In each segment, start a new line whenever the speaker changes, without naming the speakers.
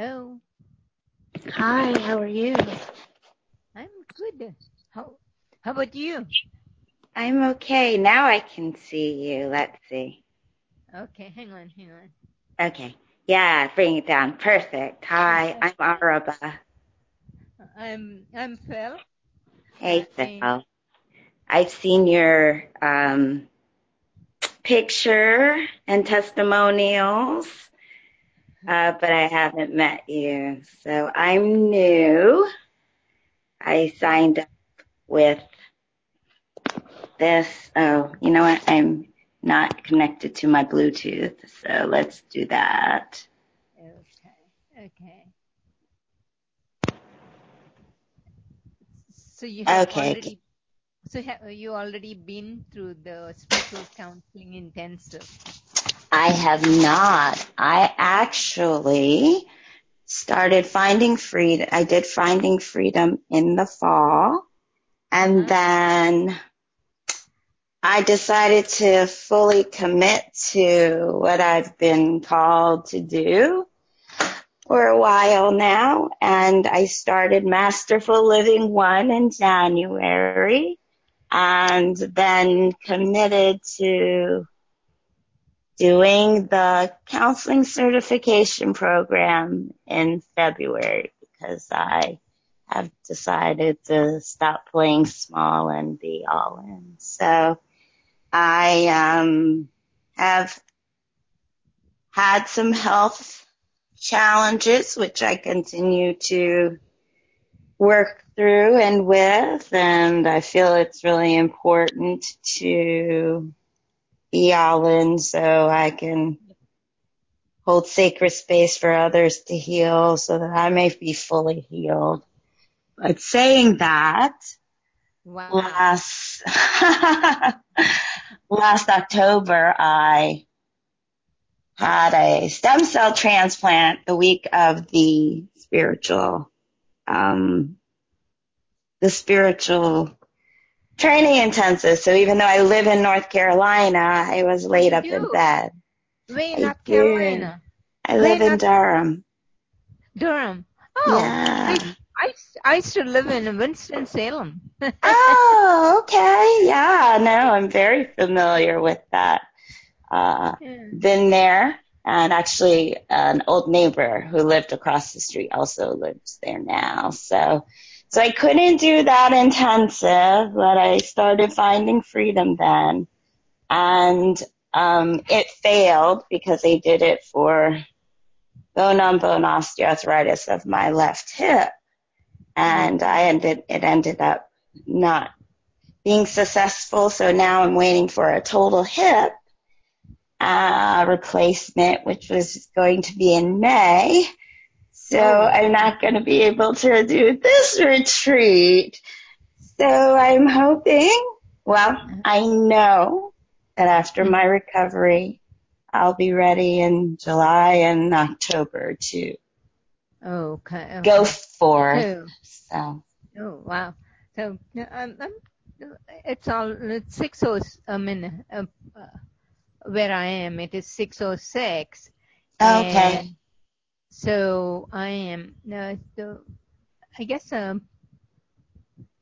Hello.
Hi, how are you?
I'm good. How how about you?
I'm okay. Now I can see you. Let's see.
Okay, hang on, hang on.
Okay. Yeah, bring it down. Perfect. Hi, I'm Araba.
I'm I'm Phil.
Hey, Phil. I've seen your um, picture and testimonials, uh, but I haven't met you. So I'm new. I signed up with this. Oh, you know what? I'm not connected to my Bluetooth, so let's do that.
Okay, okay. So you have
Okay.
already so have you already been through the spiritual counseling intensive?
I have not. I actually started finding freedom. I did finding freedom in the fall. And
Uh-huh.
then I decided to fully commit to what I've been called to do for a while now. And I started Masterful Living One in January and then committed to doing the counseling certification program in February because I have decided to stop playing small and be all in. So I um, have had some health challenges, which I continue to work through and with, and I feel it's really important to be all in so I can hold sacred space for others to heal so that I may be fully healed. But saying that,
Wow.
last last October I had a stem cell transplant the week of the spiritual um the spiritual training intensive. So even though I live in North Carolina, I was laid
You
up in
do?
bed.
In
I
North
do.
Carolina?
I live in
not-
Durham.
Durham. Oh,
Yeah.
I, I, I used to live in Winston Salem.
Oh, okay. Yeah, no, I'm very familiar with that. Uh,
Yeah.
been there and actually an old neighbor who lived across the street also lives there now. So, so I couldn't do that intensive, but I started finding freedom then and, um, it failed because they did it for bone on bone osteoarthritis of my left hip. And I ended, it ended up not being successful. So now I'm waiting for a total hip uh, replacement, which was going to be in May. So
Oh.
I'm not going to be able to do this retreat. So I'm hoping, well, I know that after my recovery, I'll be ready in July and October to
Okay. okay.
go forth.
Oh,
So
oh, wow. So, um, um, it's all, it's six oh, I mean, uh, uh, where I am, it is 606.
Okay.
So I am, uh, so I guess, um,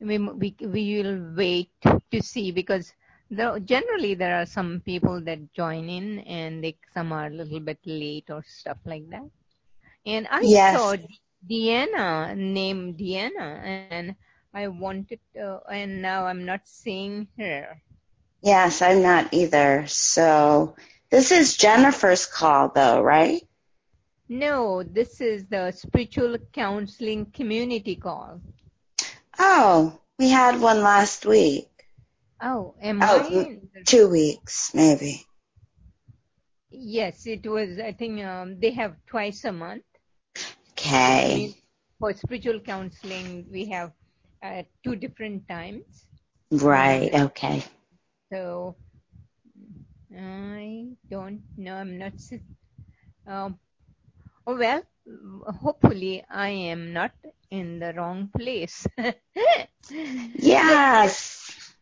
we, we, we will wait to see because there, generally there are some people that join in and they, some are a little bit late or stuff like that. And I
Yes.
saw Deanna, named Deanna, and I wanted to, and now I'm not seeing her.
yes, I'm not either. So this is Jennifer's call though, right?
No, this is the spiritual counseling community call.
Oh, we had one last week.
Oh, am
Oh,
I?
Two weeks, maybe.
Yes, it was, I think, um, they have twice a month.
Okay.
For spiritual counseling, we have uh, two different times.
Right. Okay.
So I don't know. I'm not. Um, well, hopefully I am not in the wrong place.
Yes.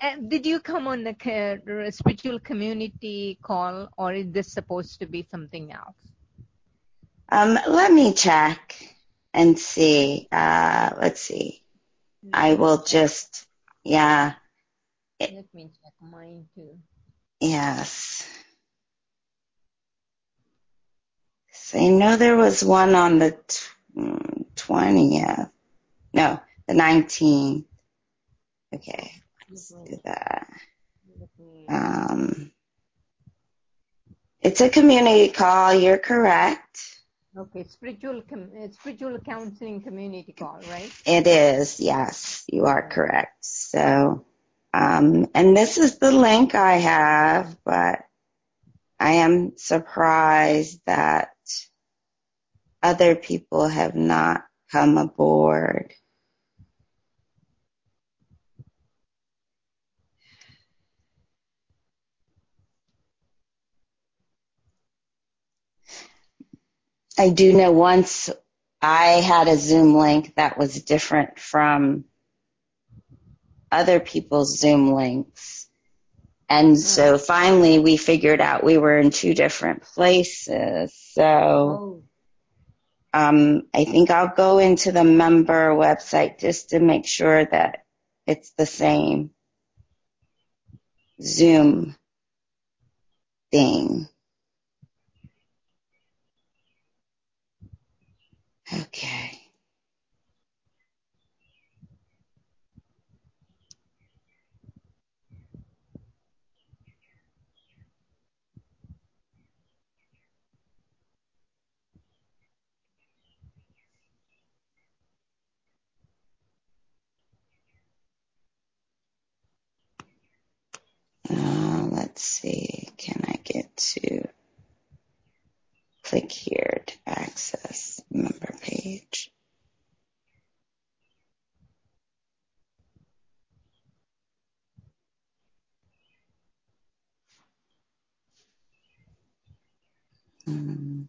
Uh, Did you come on the spiritual community call, or is this supposed to be something else?
Um, let me check and see. Uh, let's see. I will just, yeah.
Let me check mine too.
Yes. So I know there was one on the twentieth. No, the nineteenth. Okay, let's do that. Um, it's a community call. You're correct.
Okay, spiritual com- spiritual counseling community call, right?
It is. Yes, you are correct. So, um, and this is the link I have, but I am surprised that other people have not come aboard. I do know once I had a Zoom link that was different from other people's Zoom links. And hmm. so finally we figured out we were in two different places. So, oh. Um, I think I'll go into the member website just to make sure that it's the same Zoom thing. Okay. Uh, let's see. Can I get to click here to access member page? Um,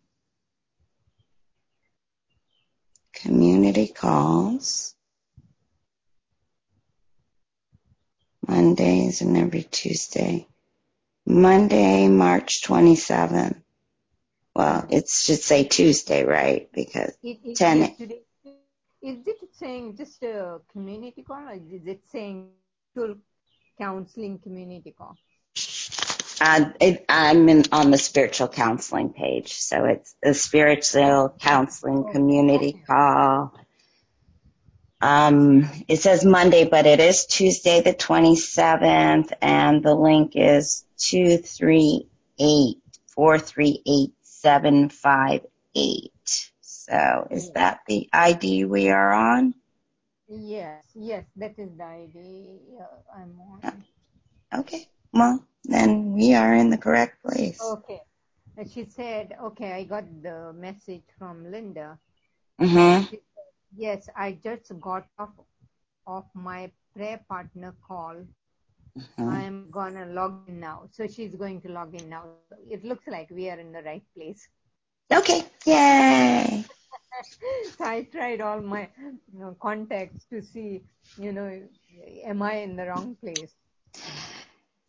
community calls. Mondays and every Tuesday. Monday, March 27th. Well, it should say Tuesday, right? Because
It, it,
10
is, today, is it saying just a community call or is it saying counseling community call?
Uh, it, I'm in, on the spiritual counseling page, so it's a spiritual counseling community call. Um, it says Monday, but it is Tuesday the 27th, and the link is 238-438-758. So is that the ID we are on?
Yes, yes, that is the ID I'm on.
Okay, well, then we are in the correct place.
Okay. And she said, okay, I got the message from Linda.
Mm-hmm.
Said, yes, I just got off of my prayer partner call.
Mm-hmm.
I'm gonna log in now. So she's going to log in now. It looks like we are in the right place.
Okay, yay.
so I tried all my you know, contacts to see, you know, am I in the wrong place?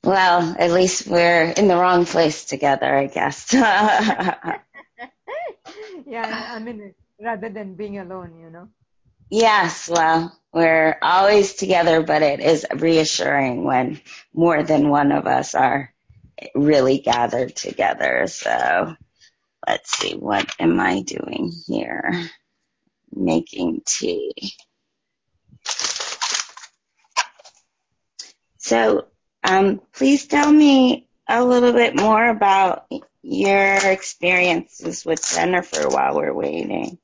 Well, at least we're in the wrong place together, I guess.
yeah, I mean, rather than being alone, you know.
Yes, well, we're always together, but it is reassuring when more than one of us are really gathered together. So let's see, what am I doing here? Making tea. So, um, please tell me a little bit more about your experiences with Jennifer while we're waiting.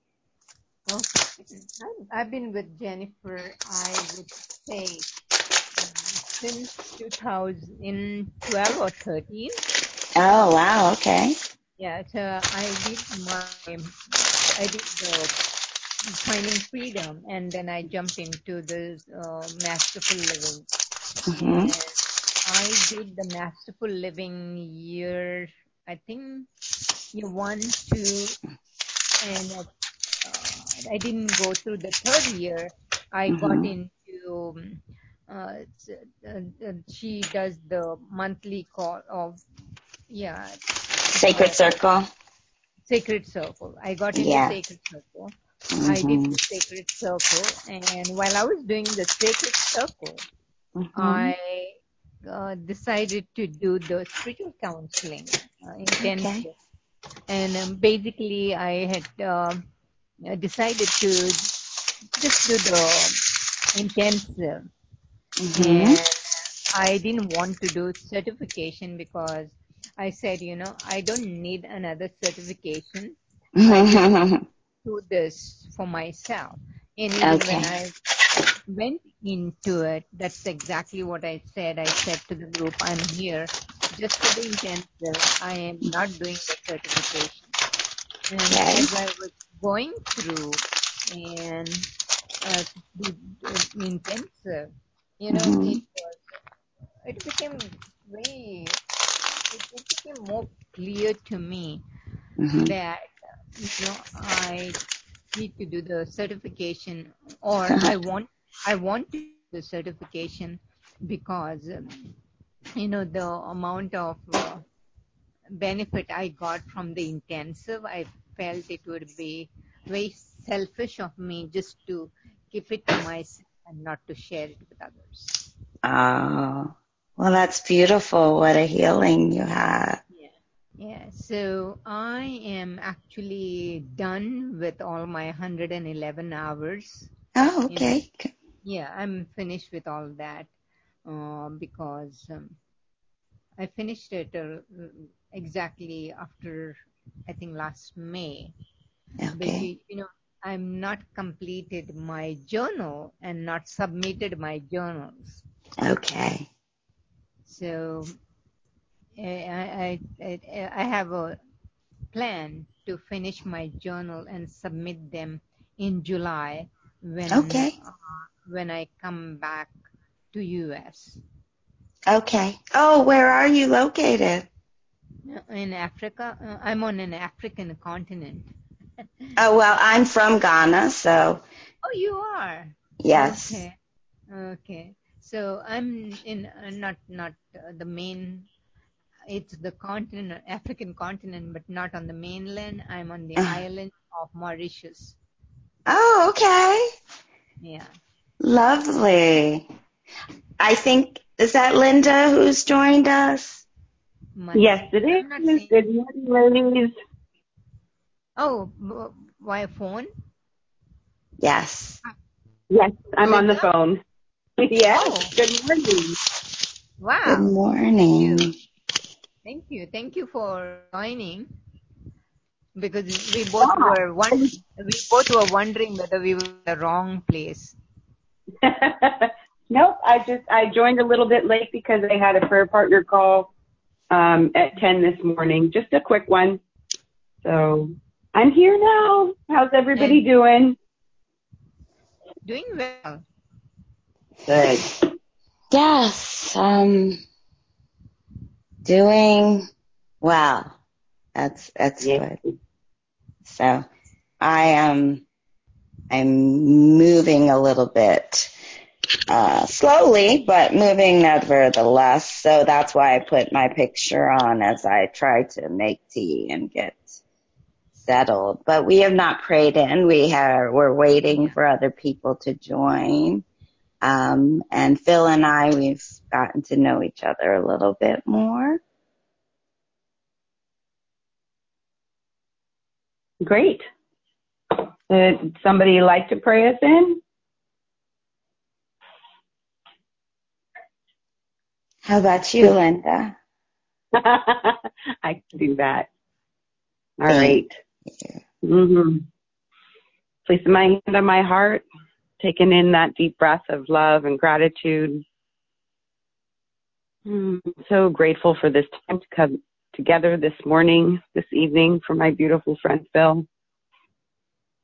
I've been with Jennifer, I would say, since 2012 or 13.
Oh, wow, okay.
Yeah, so I did my, I did the finding freedom and then I jumped into the uh, masterful living.
Mm-hmm.
I did the masterful living year, I think year one, two, and I didn't go through the third year. I got
Mhm.
into, uh, uh, uh, she does the monthly call of, yeah,
Sacred Circle.
Sacred Circle. I got into
Yeah.
Sacred Circle. I did the Sacred Circle, and while I was doing the Sacred Circle,
Mhm.
I uh, decided to do the spiritual counseling uh, intensive. And um, basically, I had um, uh, decided to just do the intensive.
Mhm.
And I didn't want to do certification because I said, you know, I don't need another certification. Do this for myself. And even
Okay.
when I went into it, that's exactly what I said. I said to the group, I'm here just for the intensive. I am not doing the certification. And
Okay.
as I was going through and uh, the, the intensive, you know,
Mhm.
it was, it became very, it, it became more clear to me
Mhm.
that you know I need to do the certification or I want I want to do the certification because um, you know the amount of uh, benefit I got from the intensive I felt it would be very selfish of me just to keep it to myself and not to share it with others.
Oh, well, that's beautiful. What a healing you have.
Yeah. Yeah, so I am actually done with all my 111 hours.
Oh,
You know,
okay.
yeah, I'm finished with all that uh, because um, I finished it uh, exactly after, I think, last May. But,
Okay.
you know, I'm not completed my journal and not submitted my journals.
Okay.
So I, I, I, I have a plan to finish my journal and submit them in July when
Okay.
uh, when I come back to US.
Okay. Oh, where are you located?
In Africa, uh, I'm on an African continent.
Oh, well, I'm from Ghana, so
Oh, you are.
yes.
Okay. Okay. So I'm in uh, not not uh, the main. It's the continent, African continent, but not on the mainland. I'm on the
Uh.
island of Mauritius.
Oh, okay.
Yeah.
Lovely. I think, is that Linda who's joined us?
Monday.
Yes, it
I'm not
Good morning, ladies.
Oh, b- via phone.
Yes. Ah.
Yes, I'm on the phone. yes,
Oh.
good morning.
Wow.
Good morning.
Thank you. Thank you for joining. Because we both were one, we both were wondering whether we were in the wrong place.
nope, I just I joined a little bit late because I had a prayer partner call at 10 this morning. Just a quick one. So I'm here now. How's everybody
And-
doing?
Doing well.
Good.
Yes. Um, doing well. That's, that's
Yeah.
good. So I am, I'm moving a little bit, uh, slowly, but moving nevertheless. So that's why I put my picture on as I try to make tea and get settled. But we have not prayed in. We have, we're waiting for other people to join. Um, and Phil and I, we've gotten to know each other a little bit more.
Great. Would somebody like to pray us in?
How about you, Linda?
I can do that. All right. Mm-hmm. Placing my hand on my heart, taking in that deep breath of love and gratitude. Mm, so grateful for this time to come together this morning, this evening for my beautiful friend Phil.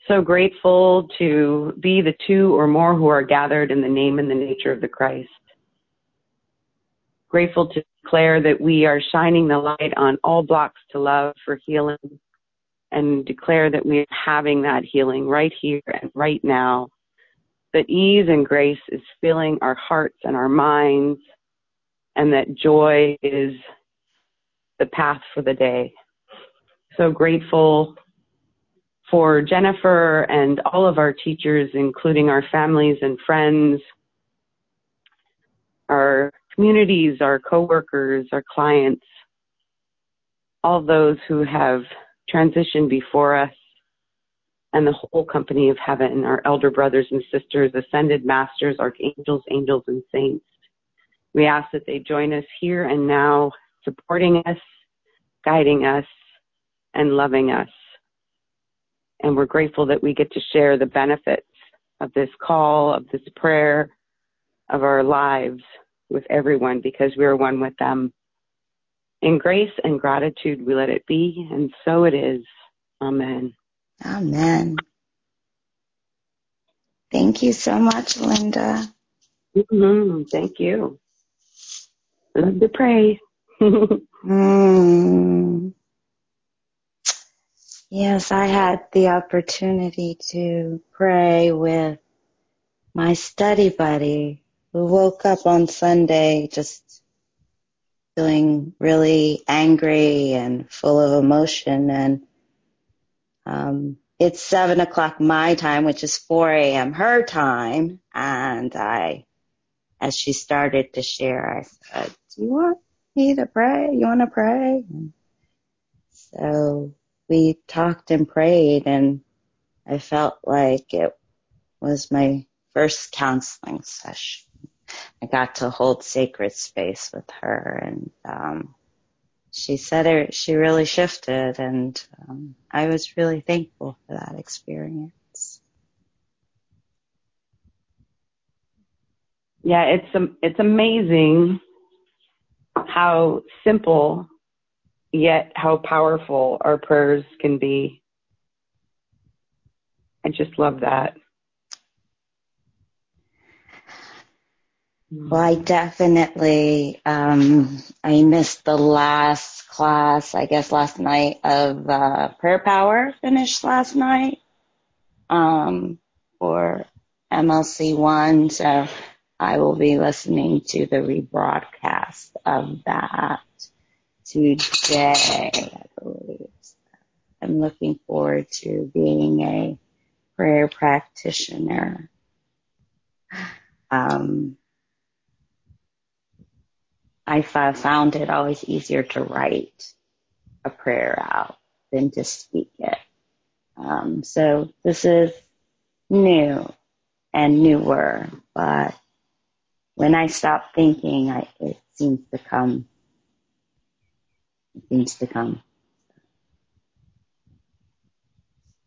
So grateful to be the two or more who are gathered in the name and the nature of the Christ. Grateful to declare that we are shining the light on all blocks to love for healing and declare that we are having that healing right here and right now. That ease and grace is filling our hearts and our minds and that joy is the path for the day. so grateful for Jennifer and all of our teachers, including our families and friends, our communities, our coworkers, our clients, all those who have transitioned before us, and the whole company of heaven, our elder brothers and sisters, ascended masters, archangels, angels, and saints. We ask that they join us here and now, supporting us, guiding us, and loving us. And we're grateful that we get to share the benefits of this call, of this prayer, of our lives with everyone because we are one with them. In grace and gratitude, we let it be, and so it is. Amen.
Amen. Thank you so much, Linda.
Mm-hmm. Thank you. Love to pray.
mm. Yes, I had the opportunity to pray with my study buddy who woke up on Sunday just feeling really angry and full of emotion. And um, it's seven o'clock my time, which is 4 a.m. her time. And I, as she started to share, I said, do you want me to pray? You want to pray? And so we talked and prayed and I felt like it was my first counseling session. I got to hold sacred space with her and, um, she said her, she really shifted and, um, I was really thankful for that experience.
Yeah, it's, it's amazing how simple yet how powerful our prayers can be. I just love that.
Well, I definitely, um, I missed the last class, I guess last night of, uh, prayer power finished last night, um, for MLC one. So I will be listening to the rebroadcast of that today, I believe. I'm looking forward to being a prayer practitioner. Um, I found it always easier to write a prayer out than to speak it. Um, so this is new and newer, but when I stop thinking, I, it seems to come things to come.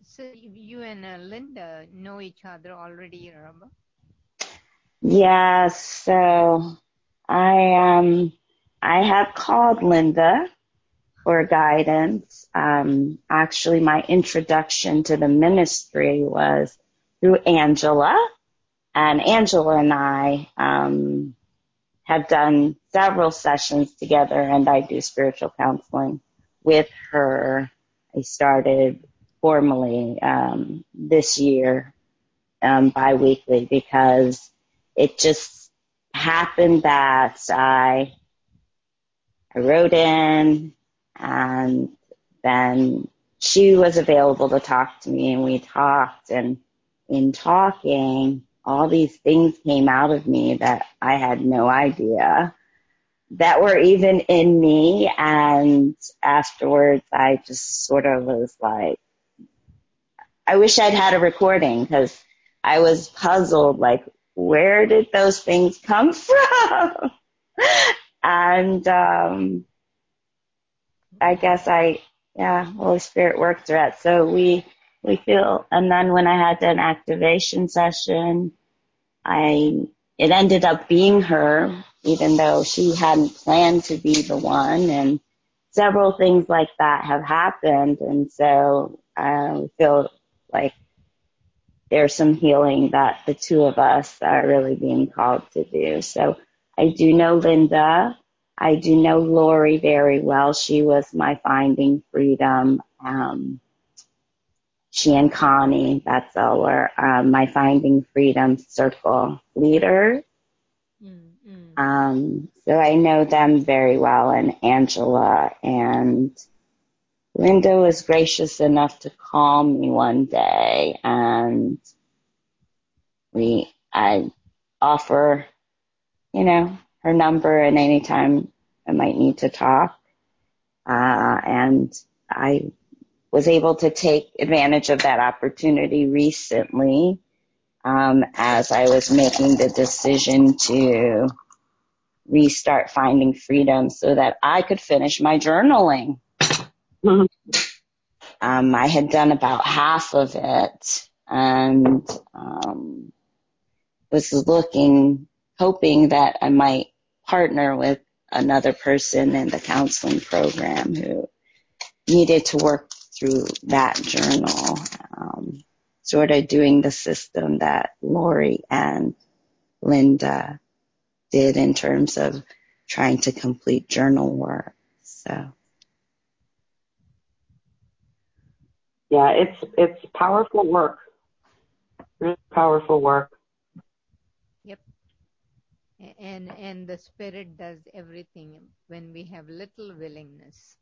So you and uh, Linda know each other already, remember?
Yes. So I um I have called Linda for guidance. Um, actually, my introduction to the ministry was through Angela, and Angela and I um, have done several sessions together and I do spiritual counseling with her. I started formally um, this year um, biweekly because it just happened that I I wrote in and then she was available to talk to me and we talked and in talking all these things came out of me that I had no idea that were even in me. And afterwards, I just sort of was like, I wish I'd had a recording because I was puzzled, like, where did those things come from? and, um, I guess I, yeah, Holy Spirit worked through it. So we, we feel, and then when I had an activation session, I, it ended up being her, even though she hadn't planned to be the one and several things like that have happened. And so I feel like there's some healing that the two of us are really being called to do. So I do know Linda. I do know Lori very well. She was my Finding Freedom um, she and Connie, that's our um, my Finding Freedom Circle leader. Mm-hmm. Um, so I know them very well, and Angela and Linda was gracious enough to call me one day and we, I offer, you know, her number and anytime I might need to talk. Uh, and I was able to take advantage of that opportunity recently um, as I was making the decision to restart finding freedom so that I could finish my journaling. Mm-hmm. Um, I had done about half of it and um, was looking, hoping that I might partner with another person in the counseling program who needed to work through that journal, um, sort of doing the system that Lori and Linda did in terms of trying to complete journal work. So.
Yeah, it's it's powerful work. Really powerful work.
Yep. And and the spirit does everything when we have little willingness.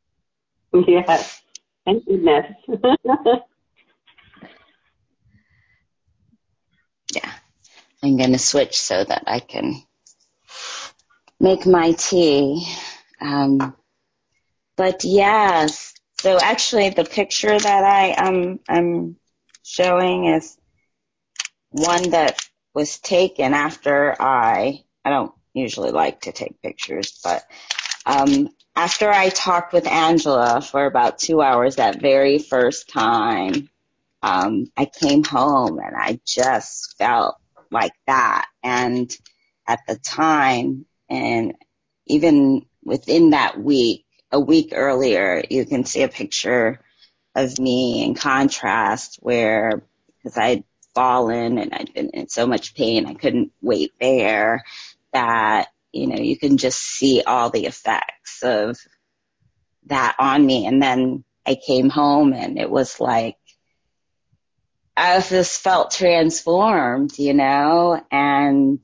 Yes. Thank goodness.
yeah. I'm going to switch so that I can make my tea. Um, but yes, so actually the picture that I um, I'm showing is one that was taken after I, I don't usually like to take pictures, but um, after I talked with Angela for about two hours that very first time, um, I came home and I just felt like that. And at the time, and even within that week, a week earlier, you can see a picture of me in contrast where, because I'd fallen and I'd been in so much pain, I couldn't wait there that you know, you can just see all the effects of that on me. And then I came home and it was like, I just felt transformed, you know, and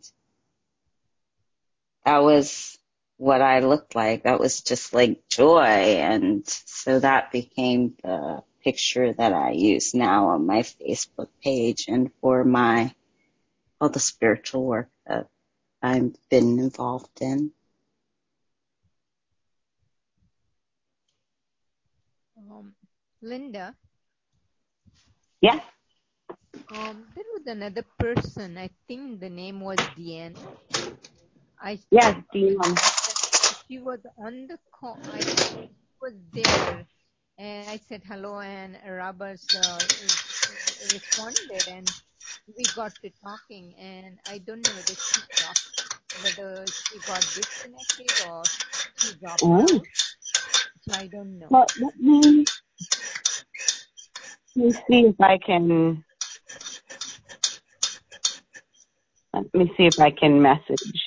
that was what I looked like. That was just like joy. And so that became the picture that I use now on my Facebook page and for my, all the spiritual work that I've been involved in.
Um, Linda.
Yeah.
Um, there was another person. I think the name was Deanne.
I yes, Deanne.
She was on the call. I was there, and I said hello, and Roberts uh, responded, and we got to talking, and I don't know whether she dropped, whether she got disconnected or she dropped oh. out. So I don't know.
Well, let me, let me see if I can. Let me see if I can message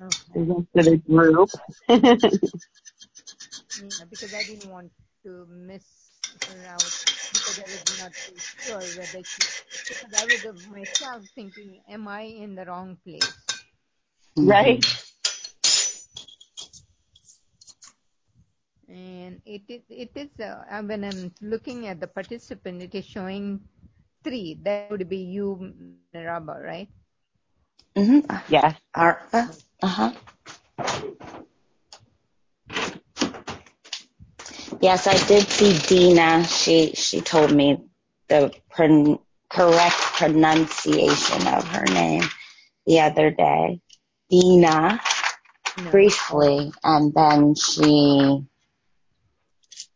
okay. the rest of the group.
yeah, because I didn't want to miss her out because I was not too sure whether she, because I was of myself thinking, am I in the wrong place?
Right.
And it is, it is, uh, when I'm looking at the participant, it is showing three. That would be you, Raba, right?
Mm-hmm.
Yes.
Arpa. Uh-huh. Yes, I did see Dina. She she told me the pron- correct pronunciation of her name the other day. Dina, no. briefly, and then she,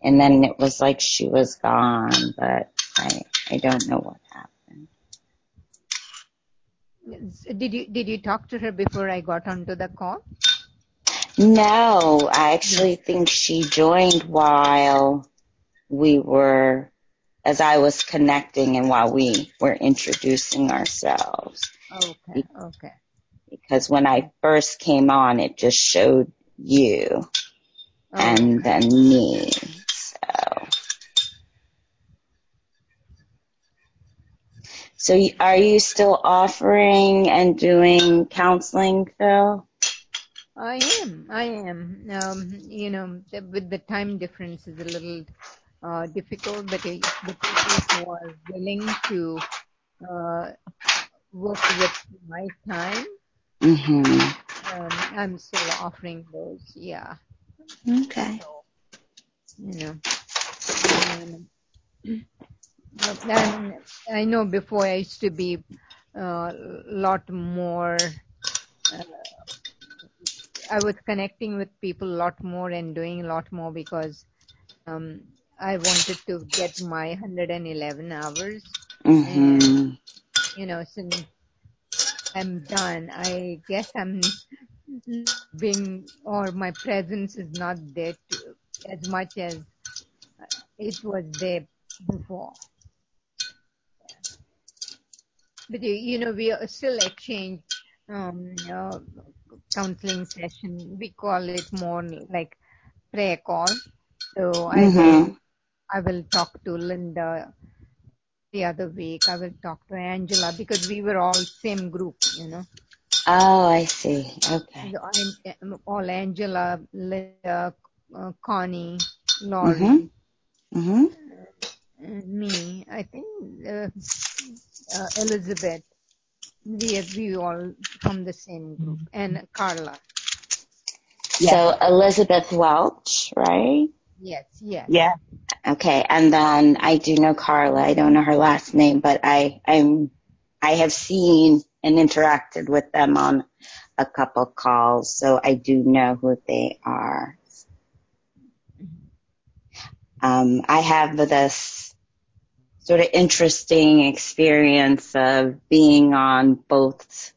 and then it was like she was gone, but I I don't know what happened.
Did you did you talk to her before I got onto the call?
No, I actually think she joined while we were, as I was connecting and while we were introducing ourselves.
Okay, okay.
Because when I first came on, it just showed you oh, and then me. So are you still offering and doing counseling, Phil?
I am. I am. Um, you know, the, with the time difference is a little uh, difficult, but the people who are willing to uh, work with my time,
mm-hmm.
um, I'm still offering those. Yeah.
Okay.
So, you know. Um, and I know before I used to be a uh, lot more. Uh, I was connecting with people a lot more and doing a lot more because um, I wanted to get my 111 hours.
Mm-hmm.
And, you know, since I'm done, I guess I'm being, or my presence is not there to, as much as it was there before. But you know, we are still exchange um, uh, counseling session. We call it more like prayer call. So I
Mm-hmm.
will I will talk to Linda the other week. I will talk to Angela because we were all same group, you know.
Oh, I see. Okay.
So I'm, all Angela, Linda, uh, Connie, Laurie,
Mm-hmm. Mm-hmm.
And me. I think uh, uh, Elizabeth. We are we all from the same group, and Carla. Yeah.
So Elizabeth Welch, right?
Yes, yes.
Yeah.
Okay, and then I do know Carla. I don't know her last name, but I I'm I have seen and interacted with them on a couple calls, so I do know who they are. Um, I have this sort of interesting experience of being on both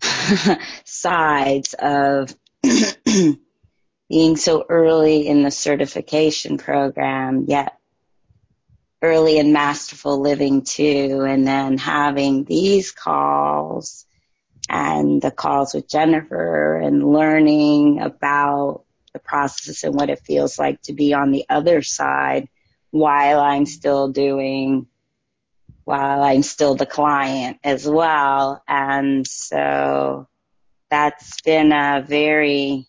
sides of being so early in the certification program, yet early in masterful living too, and then having these calls and the calls with Jennifer and learning about the process and what it feels like to be on the other side while I'm still doing, while I'm still the client as well. And so that's been a very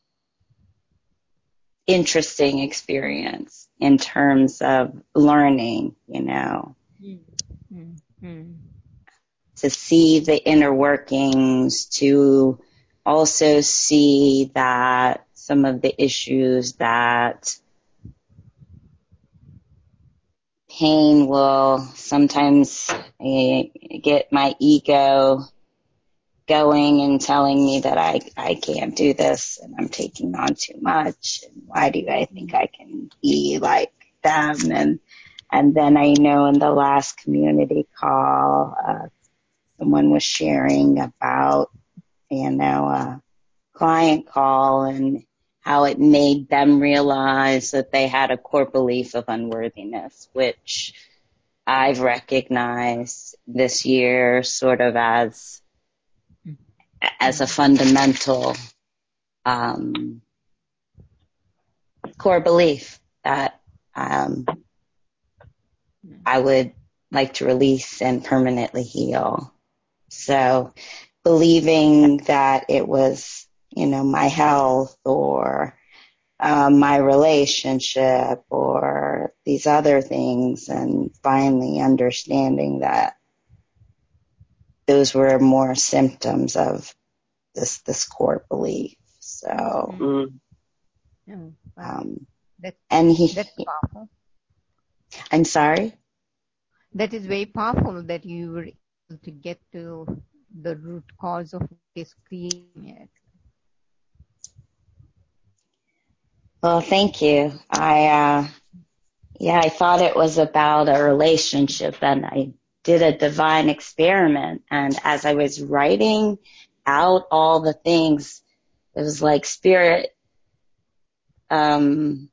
interesting experience in terms of learning, you know,
Mm-hmm.
to see the inner workings, to also see that some of the issues that pain will sometimes eh, get my ego going and telling me that I, I can't do this and I'm taking on too much and why do I think I can be like them? And and then I know in the last community call uh, someone was sharing about you know a client call and how it made them realize that they had a core belief of unworthiness which I've recognized this year sort of as as a fundamental um, core belief that um, I would like to release and permanently heal. So believing that it was, you know, my health or um, my relationship or these other things and finally understanding that those were more symptoms of this this core belief. So,
Mm.
Oh, wow.
um,
That,
and he,
that's powerful.
I'm sorry.
That is very powerful that you were able to get to the root cause of this creating it.
Well, thank you. I, uh, yeah, I thought it was about a relationship and I did a divine experiment. And as I was writing out all the things, it was like spirit, um,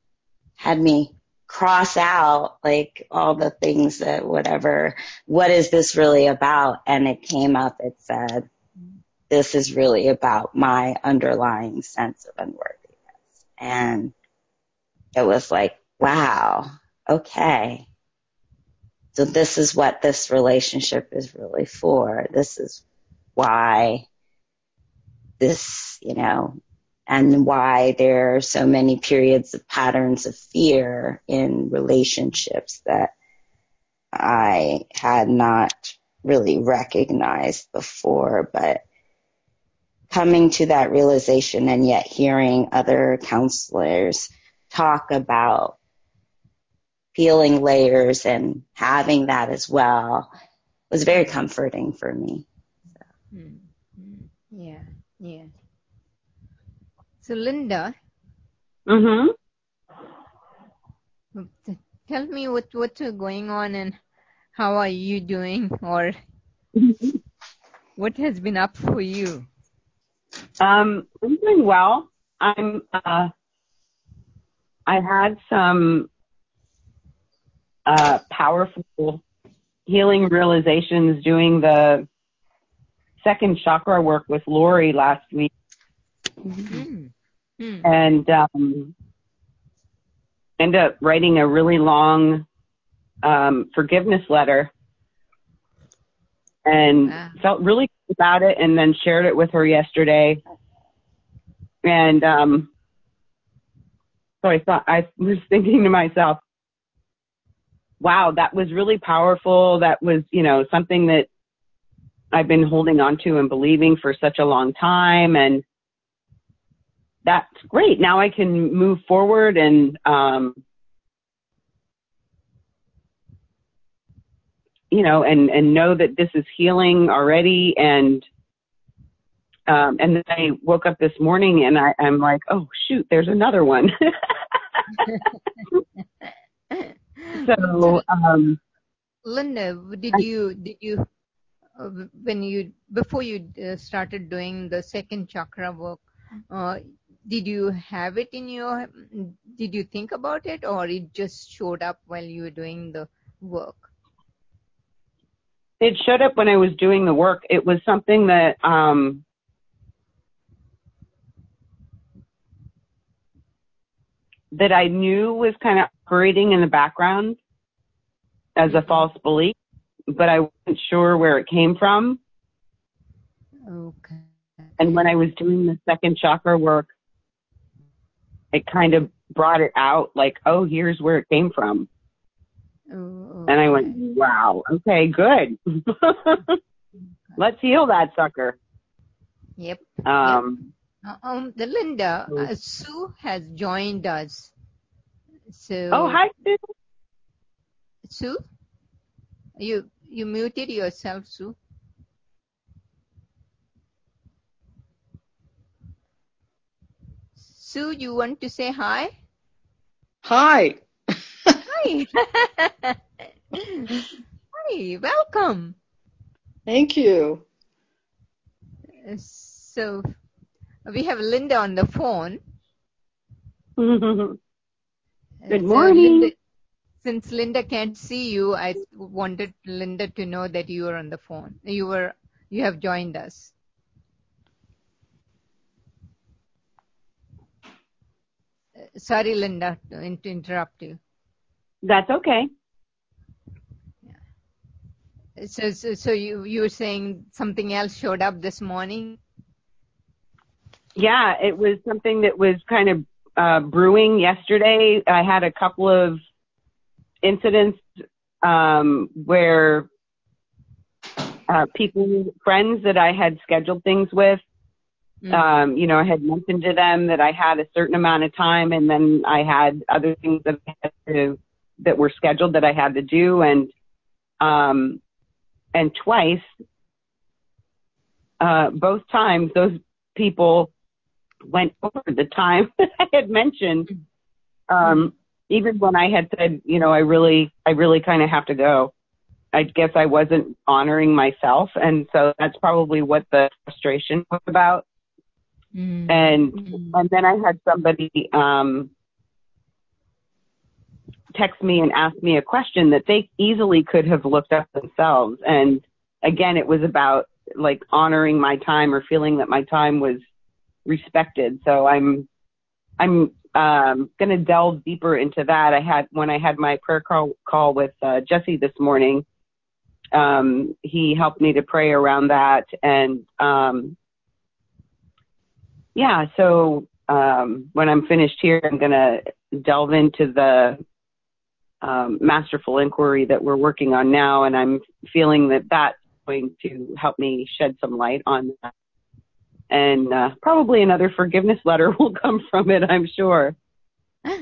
had me cross out like all the things that whatever, what is this really about? And it came up, it said, this is really about my underlying sense of unworthiness. And it was like, wow, okay. So this is what this relationship is really for. This is why this, you know, and why there are so many periods of patterns of fear in relationships that I had not really recognized before, but coming to that realization and yet hearing other counselors talk about peeling layers and having that as well was very comforting for me.
So. Mm-hmm. Yeah, yeah. So, Linda.
Mm-hmm.
Tell me what what's going on and how are you doing, or what has been up for you?
Um, I'm doing well. I'm. Uh, I had some uh, powerful healing realizations doing the second chakra work with Lori last week. Mm-hmm. And um, end up writing a really long um, forgiveness letter and wow. felt really good about it and then shared it with her yesterday. And um, so I thought, I was thinking to myself, wow, that was really powerful. That was, you know, something that I've been holding on to and believing for such a long time. And that's great. Now I can move forward and, um, you know, and, and know that this is healing already. And, um, and then I woke up this morning and I, I'm like, oh shoot, there's another one. so, um,
Linda, did you, did you, uh, when you, before you uh, started doing the second chakra work, uh, did you have it in your did you think about it or it just showed up while you were doing the work
it showed up when i was doing the work it was something that um that i knew was kind of operating in the background as a false belief but i wasn't sure where it came from
okay
and when i was doing the second chakra work it kind of brought it out like, oh, here's where it came from.
Oh,
And I went, wow, okay, good. Let's heal that sucker.
Yep.
Um,
um, the Linda, uh, Sue has joined us. So.
Oh, hi, Sue.
Sue, you you muted yourself, Sue. Sue, you want to say hi?
Hi.
hi. hi, welcome.
Thank you.
So we have Linda on the phone.
Good morning.
Linda, since Linda can't see you, I wanted Linda to know that you were on the phone. You were you have joined us. sorry, Linda, to interrupt you.
That's okay.
So, so, so you you were saying something else showed up this morning?
Yeah, it was something that was kind of uh, brewing yesterday. I had a couple of incidents um, where uh, people, friends that I had scheduled things with, Mm-hmm. Um, you know, I had mentioned to them that I had a certain amount of time and then I had other things that I had to, that were scheduled that I had to do. And, um, and twice, uh, both times those people went over the time that I had mentioned. Um, even when I had said, you know, I really, I really kind of have to go. I guess I wasn't honoring myself. And so that's probably what the frustration was about. Mm-hmm. And mm-hmm. and then I had somebody um, text me and ask me a question that they easily could have looked up themselves. And again, it was about like honoring my time or feeling that my time was respected. So I'm I'm um, going to delve deeper into that. I had when I had my prayer call call with uh, Jesse this morning. Um, he helped me to pray around that, and um, yeah, so um, when I'm finished here, I'm going to delve into the um, masterful inquiry that we're working on now, and I'm feeling that that's going to help me shed some light on that. And uh, probably another forgiveness letter will come from it, I'm sure.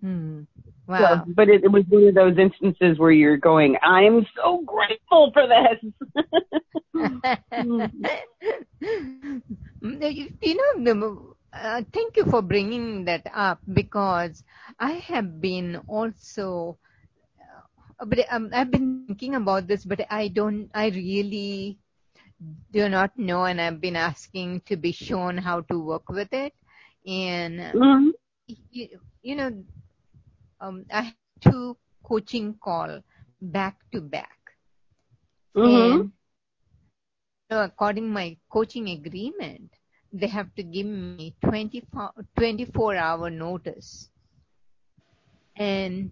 Hmm. Wow.
So, but it, it was one of those instances where you're going, I'm so grateful for
this. you know, the, uh, thank you for bringing that up because I have been also, uh, but um, I've been thinking about this, but I don't, I really do not know, and I've been asking to be shown how to work with it. And,
mm-hmm.
you, you know, um, I had two coaching call back to back.
Mm-hmm.
And so according my coaching agreement, they have to give me 24, 24 hour notice. And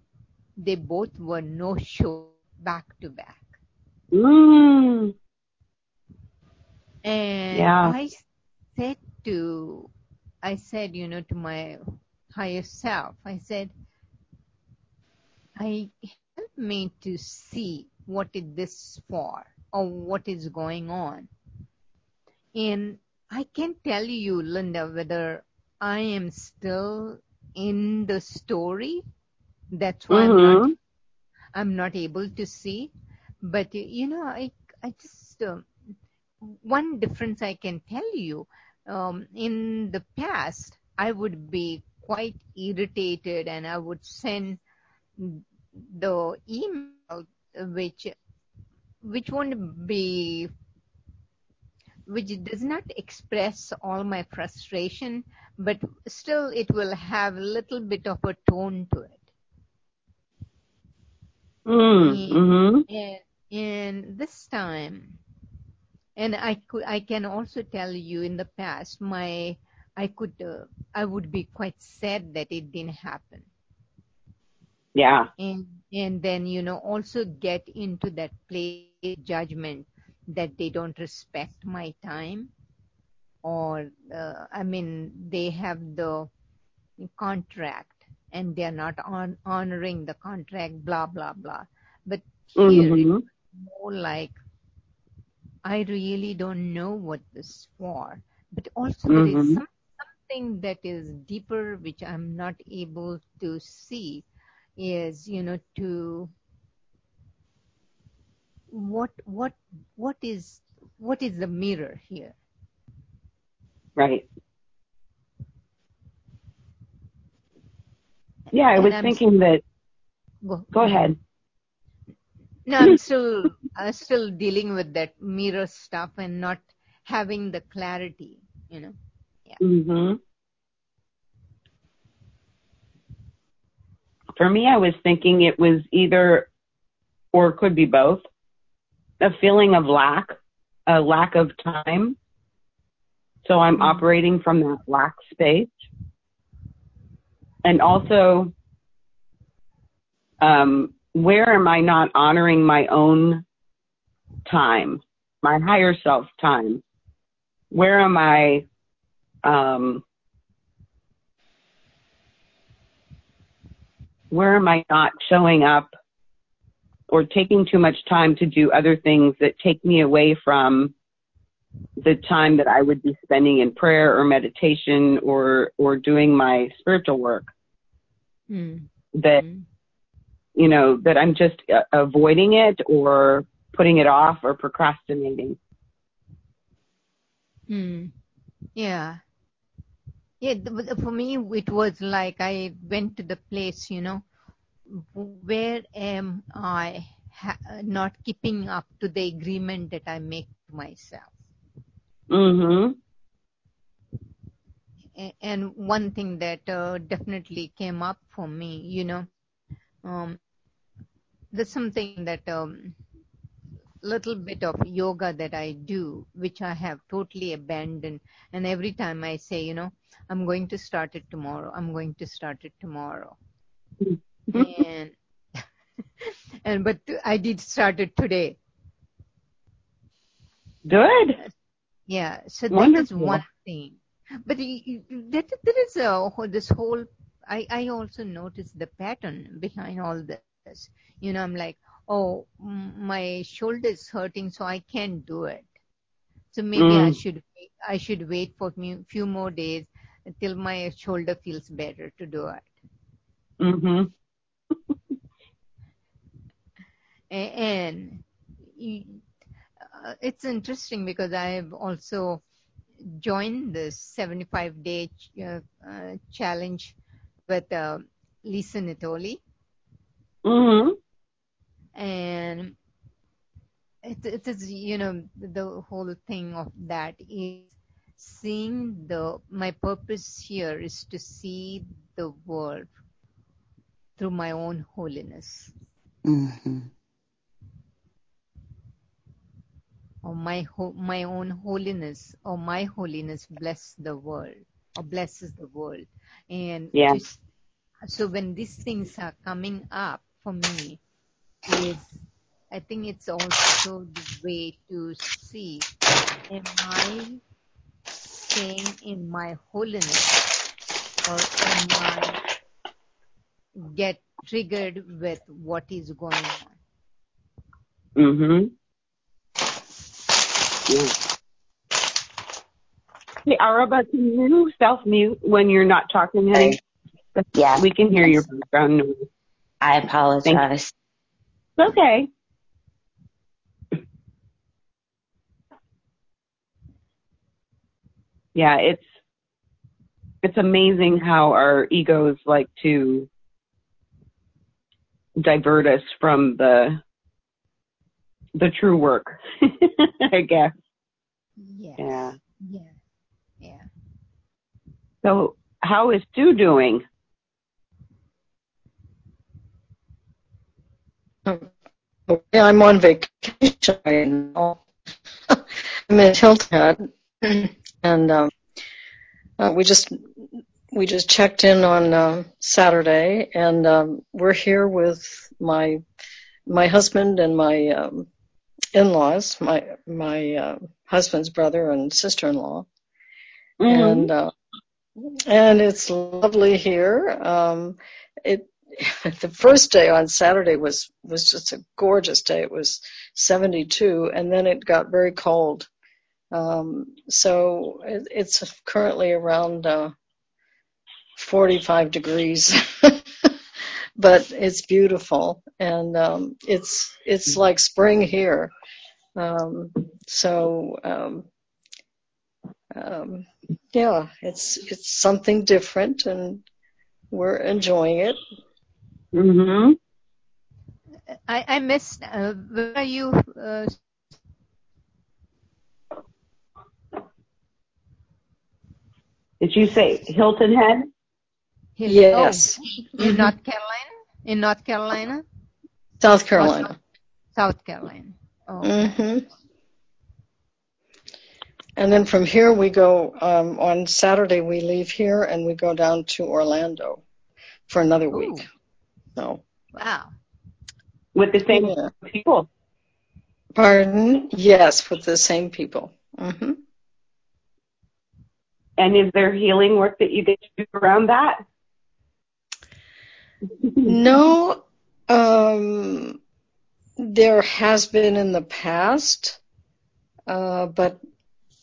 they both were no show back to back.
Mm.
And
Yeah.
I said to, I said, you know, to my higher self, I said, I help me to see what is this for or what is going on. And I can tell you, Linda, whether I am still in the story. That's why I'm not
Mhm.
I'm not able to see. But you know, I I just um, one difference I can tell you. Um, in the past, I would be quite irritated, and I would send the email which which won't be which does not express all my frustration, but still it will have a little bit of a tone to it.
Mm. Mm-hmm.
And, and this time, and I could, I can also tell you in the past, my, I could, uh, I would be quite sad that it didn't happen.
Yeah.
And, and then, you know, also get into that place judgment that they don't respect my time or, uh, I mean, they have the contract and they're not on, honoring the contract, blah, blah, blah. But here
Mm-hmm.
it's more like I really don't know what this is for. But also there is some, something that is deeper which I'm not able to see is, you know, to what what what is what is the mirror here?
Right. Yeah, I
And
was
I'm
thinking that.
Go,
Go ahead.
No, I'm still uh, still dealing with that mirror stuff and not having the clarity, you know.
hmm For me, I was thinking it was either, or could be both, a feeling of lack, a lack of time. So I'm
Mhm.
operating from that lack space. And also, um, where am I not honoring my own time, my higher self time? Where am I, um, where am I not showing up or taking too much time to do other things that take me away from the time that I would be spending in prayer or meditation or or doing my spiritual work
Mm.
that
Mm.
You know that I'm just uh, avoiding it or putting it off or procrastinating.
Hmm. Yeah. Yeah, for me, it was like I went to the place, you know, where am I ha- not keeping up to the agreement that I make to myself?
Mhm.
A- And one thing that uh, definitely came up for me, you know, um, there's something that um, little bit of yoga that I do, which I have totally abandoned. And every time I say, you know, I'm going to start it tomorrow. I'm going to start it tomorrow. and and but I did start it today.
Good.
Yeah. So that is
Wonderful.
one thing. But that there is a, this whole, I, I also noticed the pattern behind all this. You know, I'm like, oh, my shoulder is hurting, so I can't do it. So maybe mm. I should wait, I should wait for me a few more days until my shoulder feels better to do it.
Mm-hmm.
and uh, it's interesting because I've also joined this 75 day uh, uh, challenge with uh, Lisa Natoli.
Mm-hmm.
And it, it is, you know, the whole thing of that is seeing the, my purpose here is to see the world through my own holiness.
Mm-hmm.
Or my ho- my own holiness, or my holiness bless the world, or blesses the world, and
yeah.
just, so when these things are coming up for me, is I think it's also the way to see am I staying in my holiness or am I get triggered with what is going on.
Mm-hmm. Yeah. Hey, Araba, can you self-mute when you're not talking, honey?
Yeah.
We can hear your background noise.
I apologize.
okay. Yeah, it's it's amazing how our egos like to divert us from the the true work, I guess.
Yes.
Yeah.
Yeah. Yeah.
So how is Sue doing?
I'm on vacation right now. I'm in Hilton Head, and um, uh, we just we just checked in on uh, Saturday, and um, we're here with my my husband and my um, in-laws, my my uh, husband's brother and sister-in-law,
mm-hmm.
and uh, and it's lovely here. Um, it the first day on Saturday was was just a gorgeous day. It was 72, and then it got very cold. Um, so it, it's currently around uh, 45 degrees. but it's beautiful and um, it's it's like spring here. Um, so um, um, yeah, it's it's something different and we're enjoying it.
Mhm.
I I missed. Uh, where are you? Uh,
Did you say Hilton Head?
Yes.
Oh, in mm-hmm. North Carolina? In North Carolina?
South Carolina.
South Carolina. Oh,
Mhm. And then from here we go um, on Saturday. We leave here and we go down to Orlando for another
Ooh.
week. So.
Wow.
With the same yeah. people.
Pardon? Yes, with the same people. hmm
And is there healing work that you get to do around that?
no, um, there has been in the past, uh, but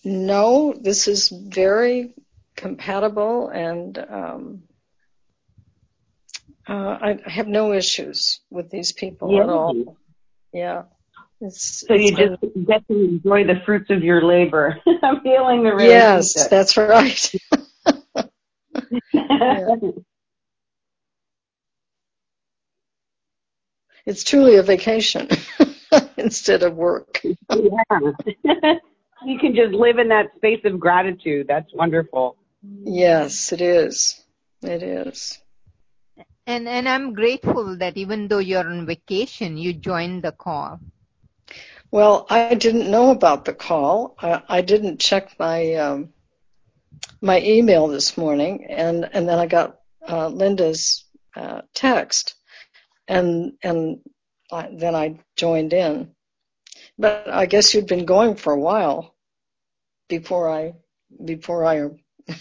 no, this is very compatible and um, uh, I have no issues with these people
yeah.
at all. Yeah. It's,
so you just get to enjoy the fruits of your labor I'm feeling the relationship.
Yes, that's right. yeah. It's truly a vacation instead of work.
yeah. you can just live in that space of gratitude. That's wonderful.
Yes, it is. It is.
And and I'm grateful that even though you're on vacation, you joined the call.
Well, I didn't know about the call. I, I didn't check my um, my email this morning, and and then I got uh, Linda's uh, text, and and I, then I joined in. But I guess you'd been going for a while before I before I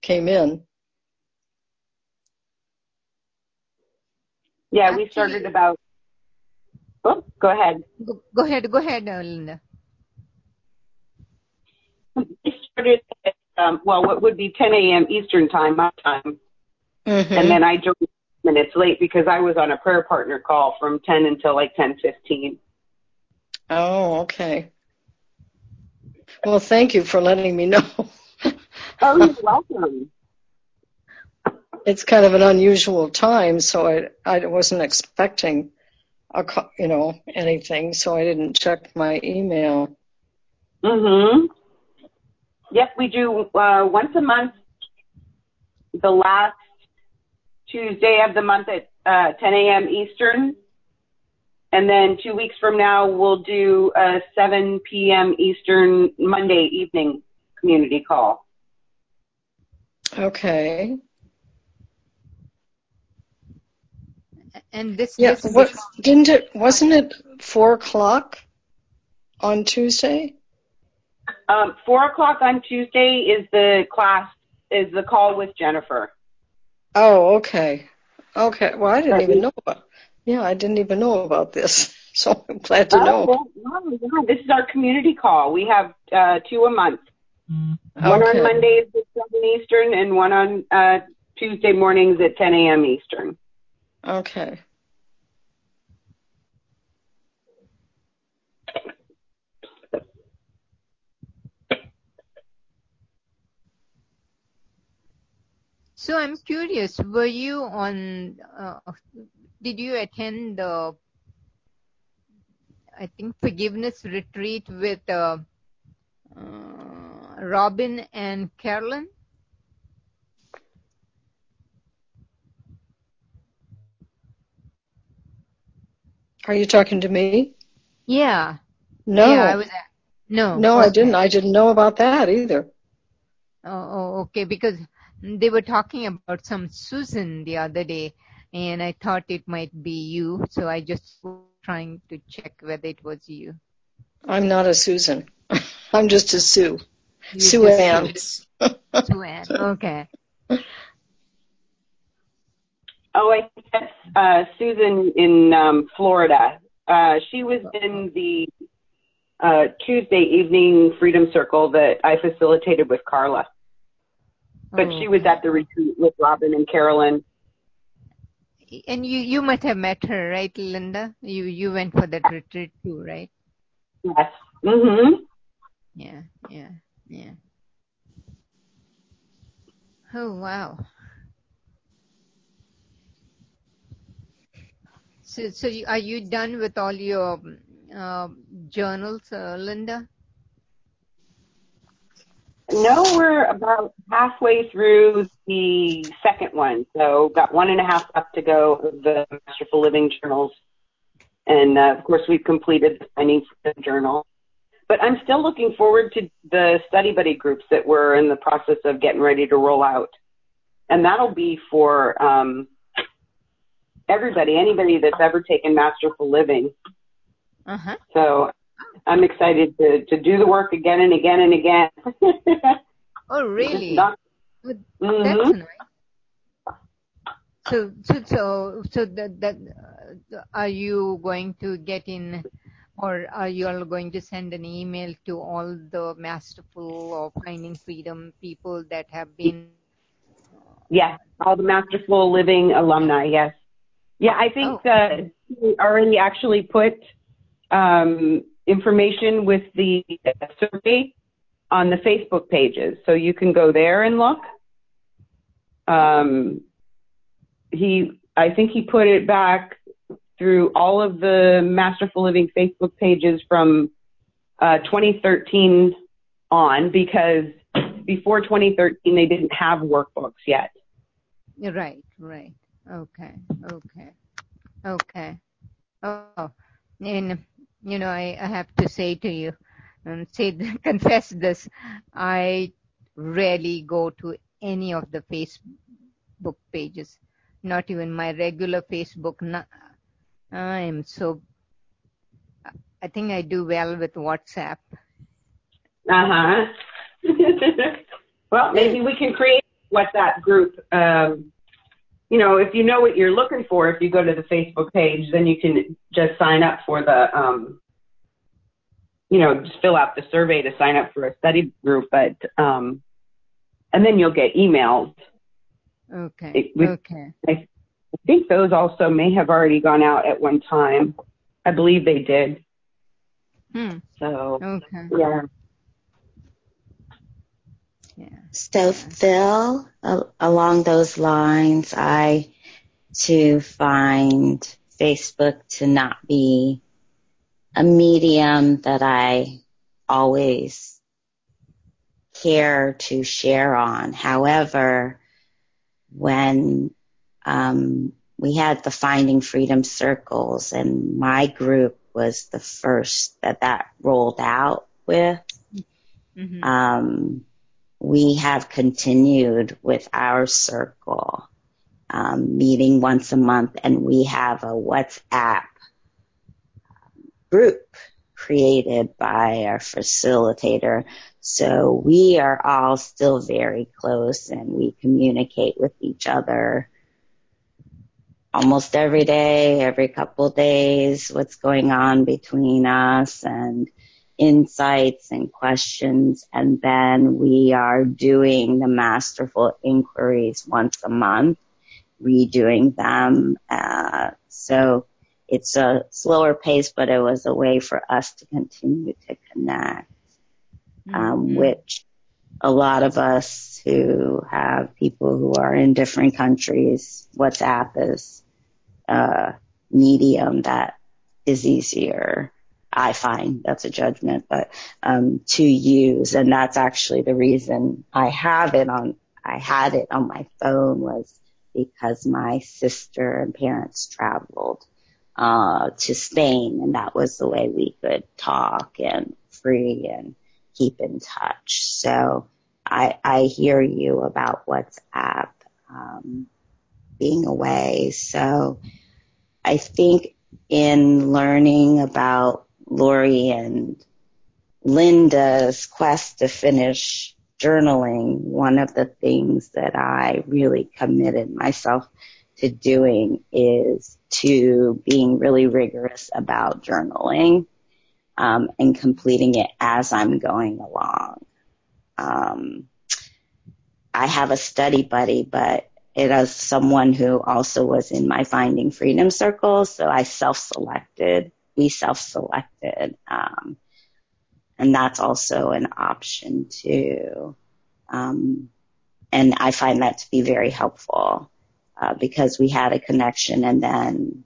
came in.
Yeah, we started about. Oh, go ahead.
Go, go ahead, go ahead, uh, Linda.
We started at, um, well, what would be 10 a.m. Eastern time, my time.
Mm-hmm.
And then I joined minutes late because I was on a prayer partner call from 10 until like 10:15.
Oh, okay. Well, thank you for letting me know.
Oh, you're welcome.
It's kind of an unusual time, so I I wasn't expecting a you know anything, so I didn't check my email.
Mhm. Yep, we do uh, once a month. The last Tuesday of the month at uh, 10 a.m. Eastern, and then two weeks from now we'll do a 7 p.m. Eastern Monday evening community call.
Okay.
And this,
Yeah.
this,
What didn't it? Wasn't it four o'clock on Tuesday?
Um, four o'clock on Tuesday is the class is the call with Jennifer.
Oh, okay. Okay. Well, I didn't even know about. Yeah, I didn't even know about this, so I'm glad to
Oh,
know.
well, wow, yeah, this is our community call. We have uh, two a month. One on Mondays at 7 Eastern and one on uh, Tuesday mornings at 10 a.m. Eastern.
Okay.
so I'm curious, were you on, uh, did you attend the, I think, forgiveness retreat with uh, uh, Robin and Carolyn?
Are you talking to me?
Yeah.
No.
Yeah, I was. No.
no, I didn't. I didn't know about that either.
Oh, oh, okay. Because they were talking about some Susan the other day, and I thought it might be you, so I just was trying to check whether it was you.
I'm not a Susan. I'm just a Sue.
You
Sue Ann.
Sue Ann. Okay.
Oh, I think that's uh, Susan in um, Florida. Uh, she was in the uh, Tuesday evening Freedom Circle that I facilitated with Carla. But
Oh,
she was at the retreat with Robin and Carolyn.
And you you must have met her, right, Linda? You you went for that retreat too, right?
Yes. Mm-hmm.
Yeah, yeah, yeah. Oh wow. So so you, are you done with all your uh, journals, uh, Linda?
No, we're about halfway through the second one. So got one and a half left to go of the Masterful Living journals. And uh, of course, we've completed the Finding Freedom journal. But I'm still looking forward to the study buddy groups that we're in the process of getting ready to roll out. And that'll be for um, everybody, anybody that's ever taken Masterful Living.
Uh huh.
So I'm excited to, to do the work again and again and again.
Oh really?
Not- Mhm.
That's nice. So, so, so, so that, that, uh, are you going to get in, or are you all going to send an email to all the masterful or finding freedom people that have been?
Yes, all the Masterful Living alumni. Yes. Yeah, I think
Oh.
uh, we already actually put um, information with the survey on the Facebook pages, so you can go there and look. Um, he, I think he put it back through all of the Masterful Living Facebook pages from uh, 2013 on because before 2013 they didn't have workbooks yet.
Right, right. Okay, okay, okay. Oh, and you know, I, I have to say to you, and say confess this, I rarely go to any of the Facebook pages, not even my regular Facebook. I am so. I think I do well with WhatsApp.
Uh huh. Well, maybe we can create WhatsApp group. Um, you know, if you know what you're looking for, if you go to the Facebook page, then you can just sign up for the, um, you know, just fill out the survey to sign up for a study group. But, um, and then you'll get emails.
Okay.
It,
okay.
I think those also may have already gone out at one time. I believe they did.
Hmm.
So,
Okay.
yeah.
Yeah.
So Phil, a- along those lines, I to find Facebook to not be a medium that I always care to share on. However, when um, we had the Finding Freedom circles, and my group was the first that that rolled out with.
hmm
Um, we have continued with our circle, um, meeting once a month, and we have a WhatsApp group created by our facilitator. So we are all still very close and we communicate with each other almost every day, every couple days, what's going on between us and insights and questions. And then we are doing the masterful inquiries once a month, redoing them. Uh, so it's a slower pace, but it was a way for us to continue to connect, um,
Mhm.
which a lot of us who have people who are in different countries, WhatsApp is a medium that is easier. I find that's a judgment, but um, to use, and that's actually the reason I have it on. I had it on my phone was because my sister and parents traveled uh, to Spain, and that was the way we could talk and free and keep in touch. So I, I hear you about WhatsApp um, being away. So I think in learning about Lori and Linda's quest to finish journaling, one of the things that I really committed myself to doing is to being really rigorous about journaling um, and completing it as I'm going along. Um, I have a study buddy, but it is someone who also was in my Finding Freedom circle, so I self-selected. We self-selected, um, and that's also an option too. Um, and I find that to be very helpful uh, because we had a connection, and then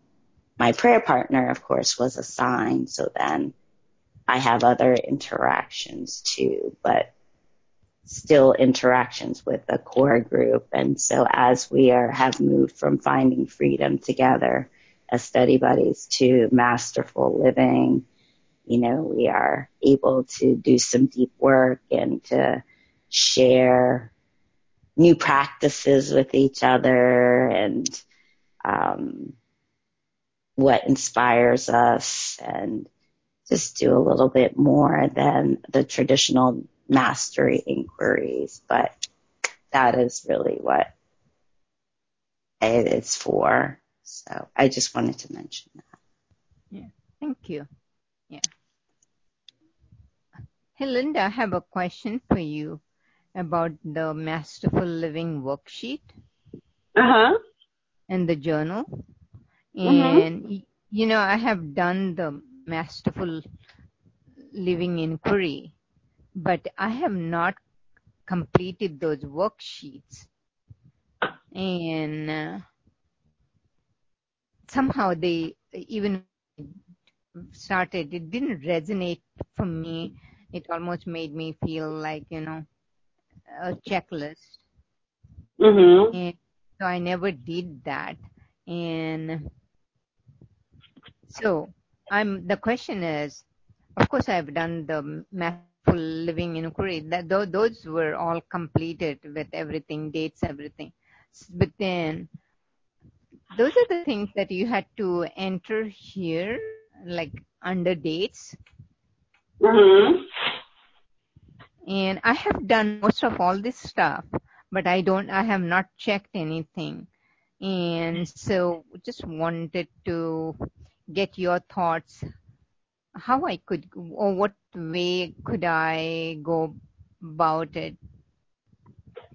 my prayer partner, of course, was assigned. So then I have other interactions too, but still interactions with the core group. And so as we are, have moved from finding freedom together as study buddies to masterful living, you know, we are able to do some deep work and to share new practices with each other and, um, what inspires us and just do a little bit more than the traditional mastery inquiries, but that is really what it is for. So I just wanted to mention that. Yeah.
Thank you. Yeah. Hey, Linda, I have a question for you about the Masterful Living worksheet
Uh huh.
and the journal.
Mhm.
And, y- you know, I have done the Masterful Living inquiry, but I have not completed those worksheets. And uh, somehow they, even started, it didn't resonate for me. It almost made me feel like, you know, a checklist.
mm-hmm.
And so I never did that. And so I'm, the question is, of course I've done the masterful living inquiry. That tho- those were all completed with everything, dates, everything. But then those are the things that you had to enter here, like under dates.
Mhm.
And I have done most of all this stuff, but I don't, I have not checked anything. And so just wanted to get your thoughts how I could, or what way could I go about it,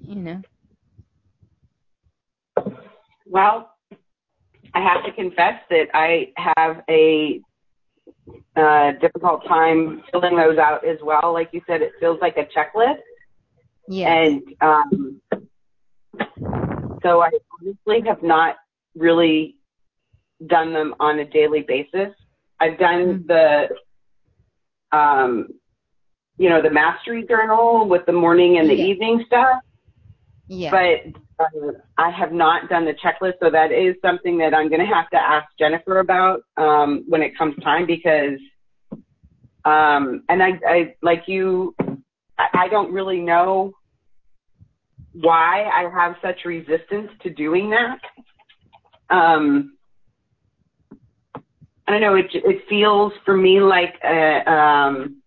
you know?
Well, I have to confess that I have a uh, difficult time filling those out as well. Like you said, it feels like a checklist.
Yeah.
And um, so I honestly have not really done them on a daily basis. I've done mm-hmm. the, um, you know, the mastery journal with the morning and the yeah. evening stuff.
Yeah.
But uh, I have not done the checklist, so that is something that I'm going to have to ask Jennifer about um, when it comes time because, um, and I, I like you, I, I don't really know why I have such resistance to doing that. Um, I don't know. It it feels for me like a, um,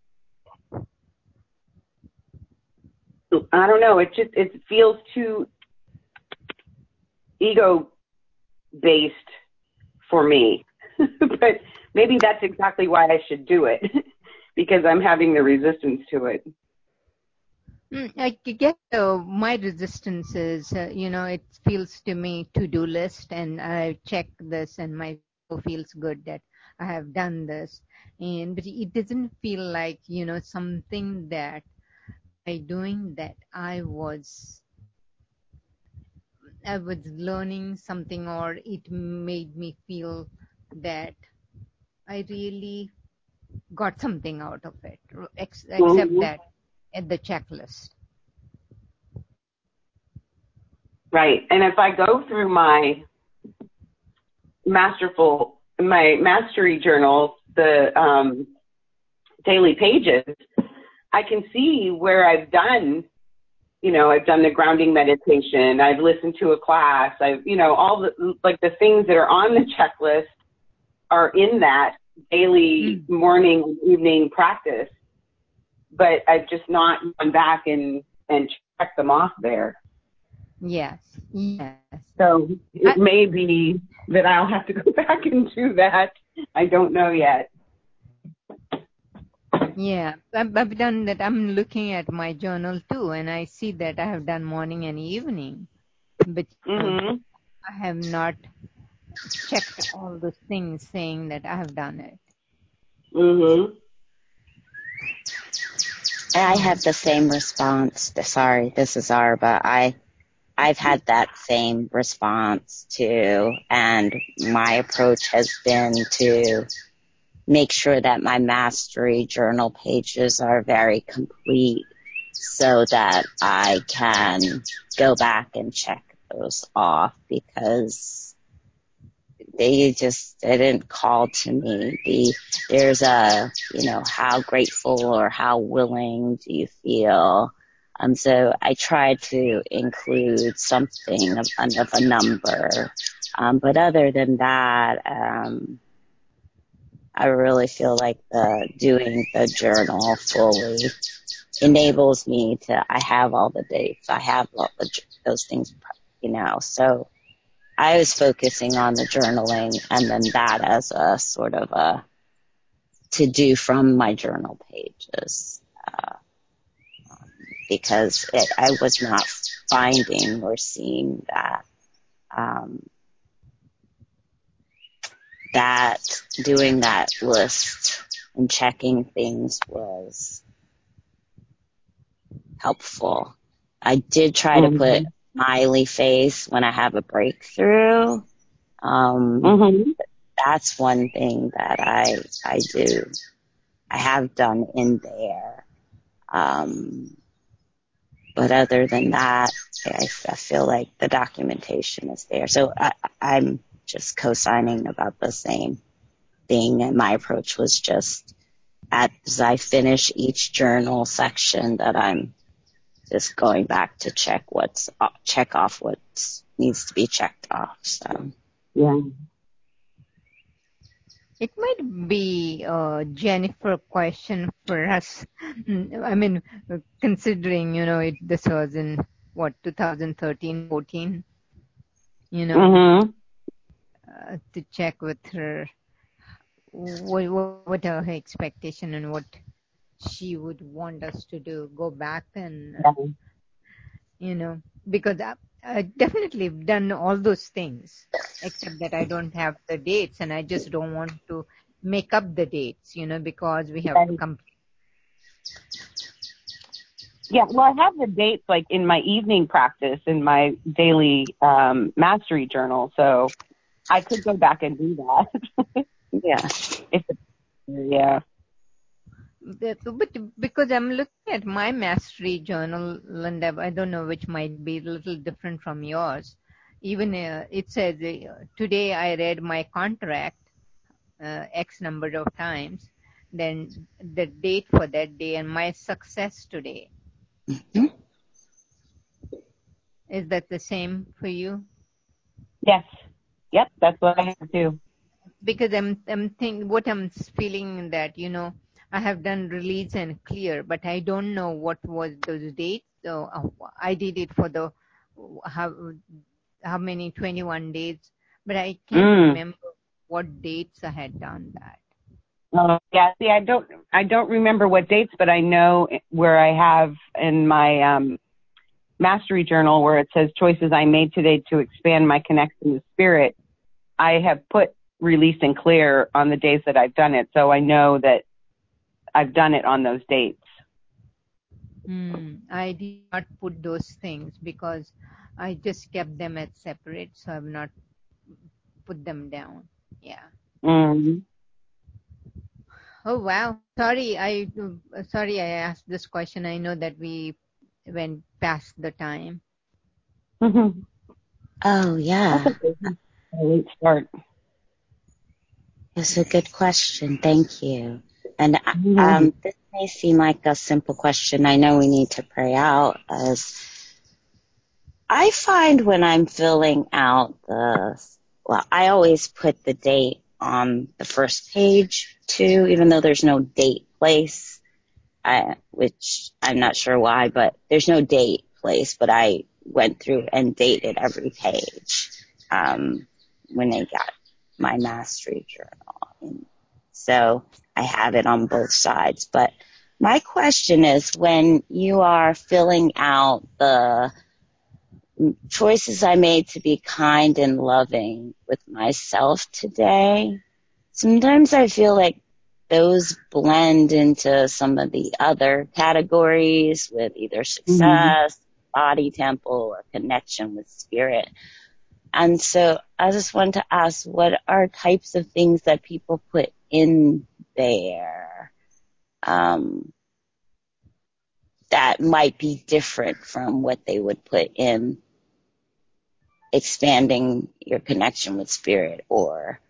I don't know. It just it feels too ego based for me. but maybe that's exactly why I should do it because I'm having the resistance to it.
Mm, I get uh, my resistance is, uh, you know, it feels to me to-do list and I check this and my feels good that I have done this. And, but it doesn't feel like, you know, something that by doing that I was I was learning something or it made me feel that I really got something out of it, ex- except mm-hmm. that at the checklist.
Right. And if I go through my masterful, my mastery journals, the um, daily pages, I can see where I've done you know, I've done the grounding meditation. I've listened to a class. I've, you know, all the, like the things that are on the checklist are in that daily mm. morning, evening practice. But I've just not gone back and, and checked them off there.
Yes. Yes.
So it I, may be that I'll have to go back and do that. I don't know yet.
Yeah, I've, I've done that. I'm looking at my journal too, and I see that I have done morning and evening, but
mm-hmm.
I have not checked all those things saying that I have done it.
Mhm.
I have the same response. Sorry, this is Arba. I I've had that same response too, and my approach has been to make sure that my mastery journal pages are very complete so that I can go back and check those off because they just didn't call to me. The, there's a, you know, how grateful or how willing do you feel? Um, so I tried to include something of, of a number. Um, but other than that, um, I really feel like the doing the journal fully enables me to, I have all the dates. I have all the, those things, you know, so I was focusing on the journaling and then that as a sort of a to do from my journal pages. Uh, because it, I was not finding or seeing that, um, that doing that list and checking things was helpful. I did try mm-hmm. to put smiley face when I have a breakthrough. Um, mm-hmm. that's one thing that I, I do. I have done in there. Um, but other than that, I, I feel like the documentation is there. So I, I'm just co-signing about the same thing. And my approach was just as I finish each journal section that I'm just going back to check what's check off what needs to be checked off. So
yeah.
it might be a Jennifer question for us. I mean, considering, you know, it, this was in what, 2013, 14, you know,
Mm-hmm.
Uh, to check with her what, what, are her expectation and what she would want us to do. Go back and, uh, you know, because I, I definitely have done all those things, except that I don't have the dates and I just don't want to make up the dates, you know, because we have
Right.
come.
Yeah, well, I have the dates like in my evening practice in my daily um, mastery journal, so I could go back and do that.
Yeah.
if it's, yeah.
But because I'm looking at my mastery journal, Linda, I don't know which might be a little different from yours. Even uh, it says uh, today I read my contract uh, X number of times, then the date for that day and my success today.
hmm
Is that the same for you?
Yes. Yep, that's what I have too.
Because I'm I'm think what I'm feeling that you know I have done release and clear, but I don't know what was those dates. So uh, I did it for the how how many 21 days, but I can't
Mm.
remember what dates I had done that.
Uh, yeah, see, I don't, I don't remember what dates, but I know where I have in my um, mastery journal where it says choices I made today to expand my connection with spirit. I have put release and clear on the days that I've done it, so I know that I've done it on those dates.
Hmm. I did not put those things because I just kept them as separate, so I've not put them down. Yeah.
Mm.
Oh wow. Sorry, I uh, sorry I asked this question. I know that we went past the time.
Mm-hmm.
Oh, yeah.
A late start.
It's a good question. Thank you. And
Mhm.
um, this may seem like a simple question. I know we need to pray out as I find when I'm filling out the, well, I always put the date on the first page too, even though there's no date place, I, which I'm not sure why, but there's no date place, but I went through and dated every page, um, when I got my mastery journal. And so I have it on both sides, but my question is when you are filling out the choices I made to be kind and loving with myself today, sometimes I feel like those blend into some of the other categories with either mm-hmm. success, body temple, or connection with spirit. And so I just want to ask what are types of things that people put in there um, that might be different from what they would put in expanding your connection with spirit or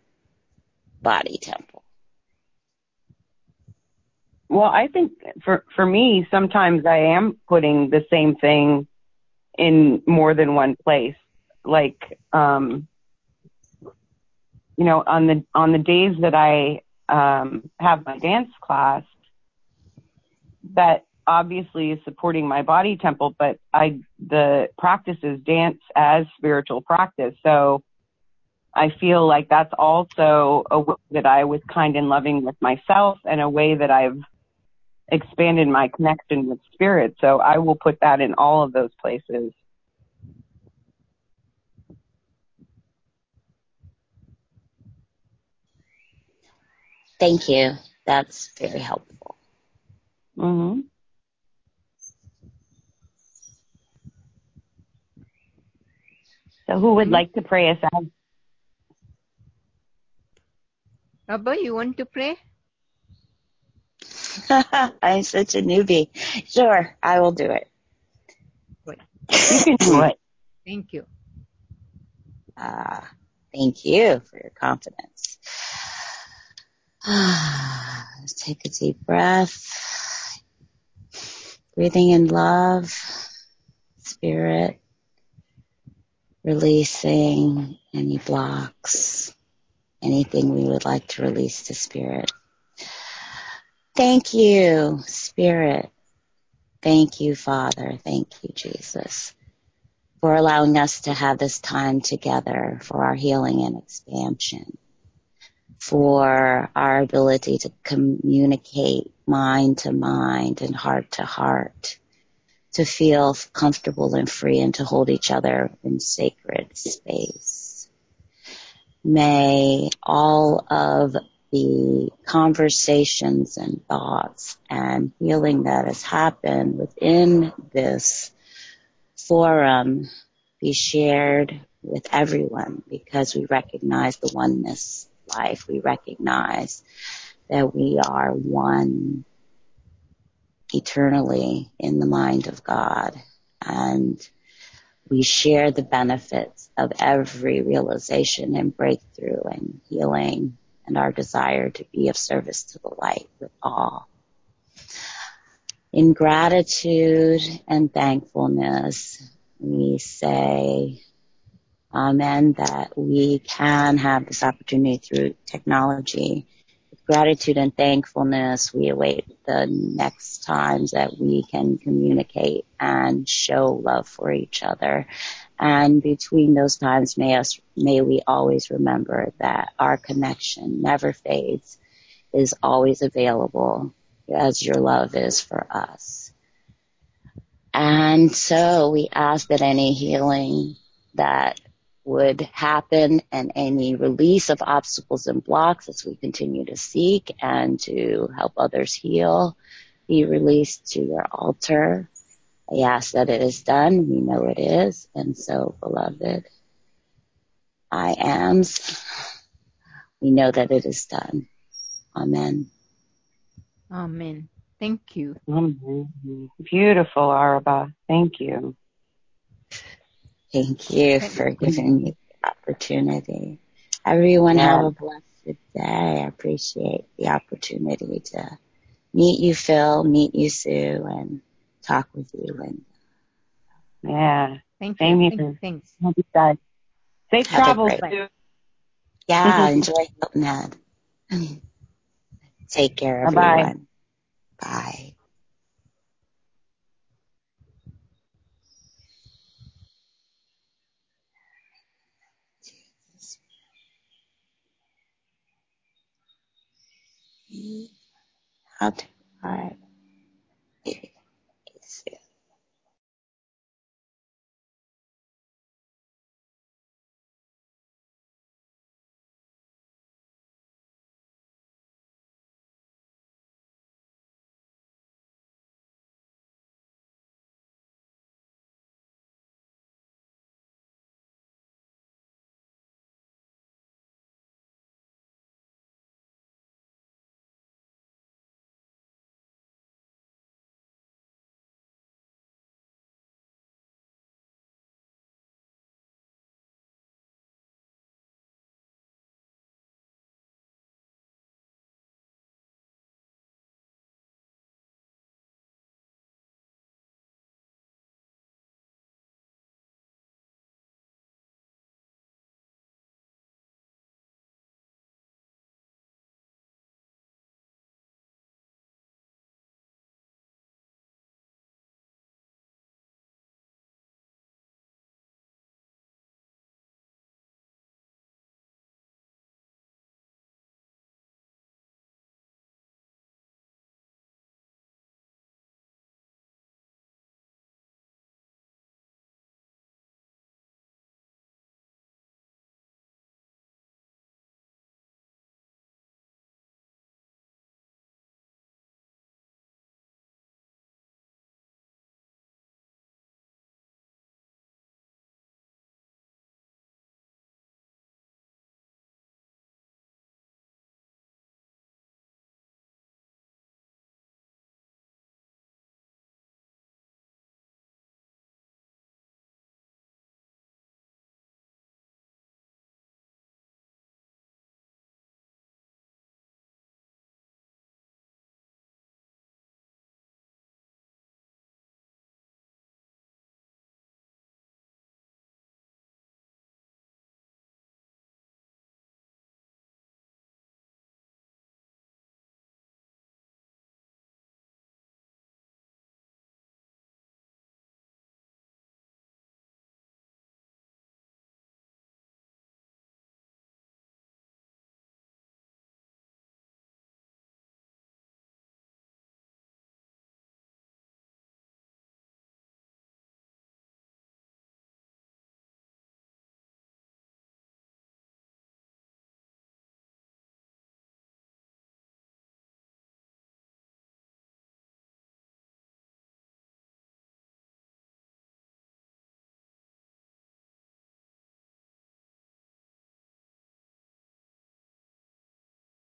body temple.
Well, I think for for me, sometimes I am putting the same thing in more than one place. Like, um, you know, on the on the days that I um, have my dance class, that obviously is supporting my body temple, but I the practice is dance as spiritual practice. So I feel like that's also a way that I was kind and loving with myself and a way that I've expanded my connection with spirit. So I will put that in all of those places.
Thank you. That's very helpful.
hmm So who would like to pray us out?
Abba, you want to pray?
I'm such a newbie. Sure, I will do it.
You can do it.
Thank you.
Ah, thank you for your confidence. Let's take a deep breath. Breathing in love, spirit, releasing any blocks. anything we would like to release to Spirit. Thank you, Spirit. Thank you, Father. Thank you, Jesus, for allowing us to have this time together for our healing and expansion, for our ability to communicate mind to mind and heart to heart, to feel comfortable and free and to hold each other in sacred space. May all of the conversations and thoughts and healing that has happened within this forum be shared with everyone because we recognize the oneness life. We recognize that we are one eternally in the mind of God and we share the benefits of every realization and breakthrough and healing and our desire to be of service to the light with all. In gratitude and thankfulness, we say, Um, Amen, that we can have this opportunity through technology. With gratitude and thankfulness, we await the next times that we can communicate and show love for each other and between those times, may us, may we always remember that our connection never fades, is always available as your love is for us. And so we ask that any healing that would happen and any release of obstacles and blocks as we continue to seek and to help others heal be released to your altar I ask that it is done. We know it is. And so, beloved, I am. We know that it is done. Amen.
Amen. Thank you.
Amen. Beautiful, Araba. Thank you.
Thank you for giving me the opportunity. Everyone yeah. have a blessed day. I appreciate the opportunity to meet you, Phil, meet you, Sue, and talk with you, Linda.
Yeah.
Thank you. Same here. Thanks.
Safe Have travels, Sue.
Yeah, mm-hmm. enjoy Hilton Take care, everyone. Bye-bye. Bye. How to,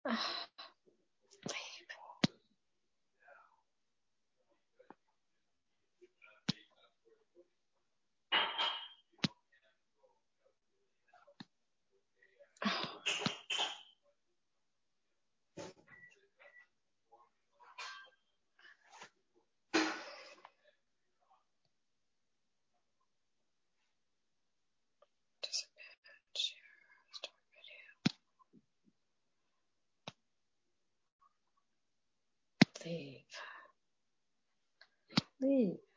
Ugh.
Leave. Leave.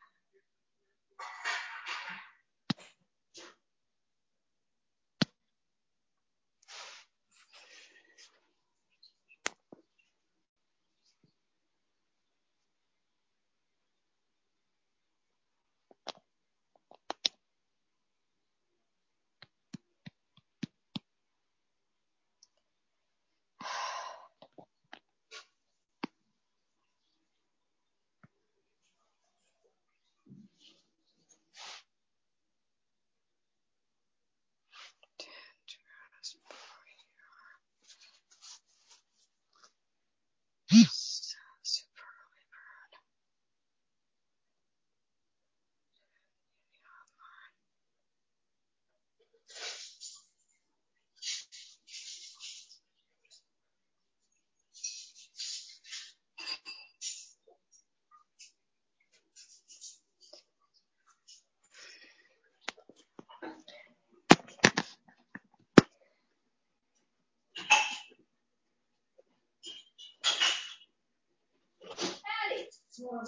If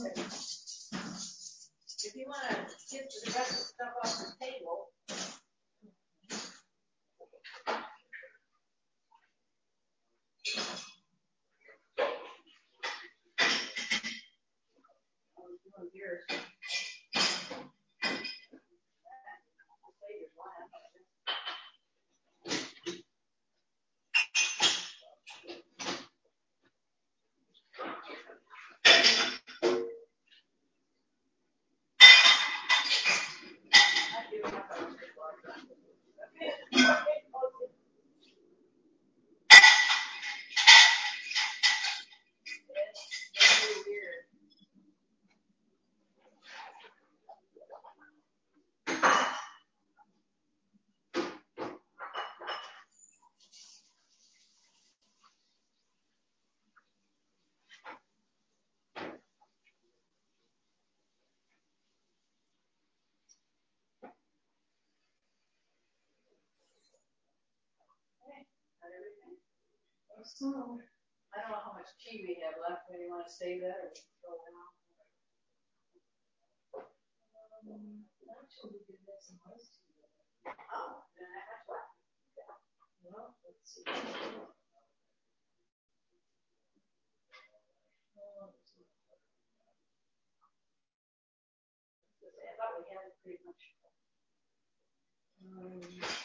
you want to get the rest of the stuff off the table. So, I don't know how much tea we have left. Maybe you want to save that or throw it. Um, actually, we did have some ice tea. Oh, then I have what? Well, let's see. I thought we had it pretty much. Um,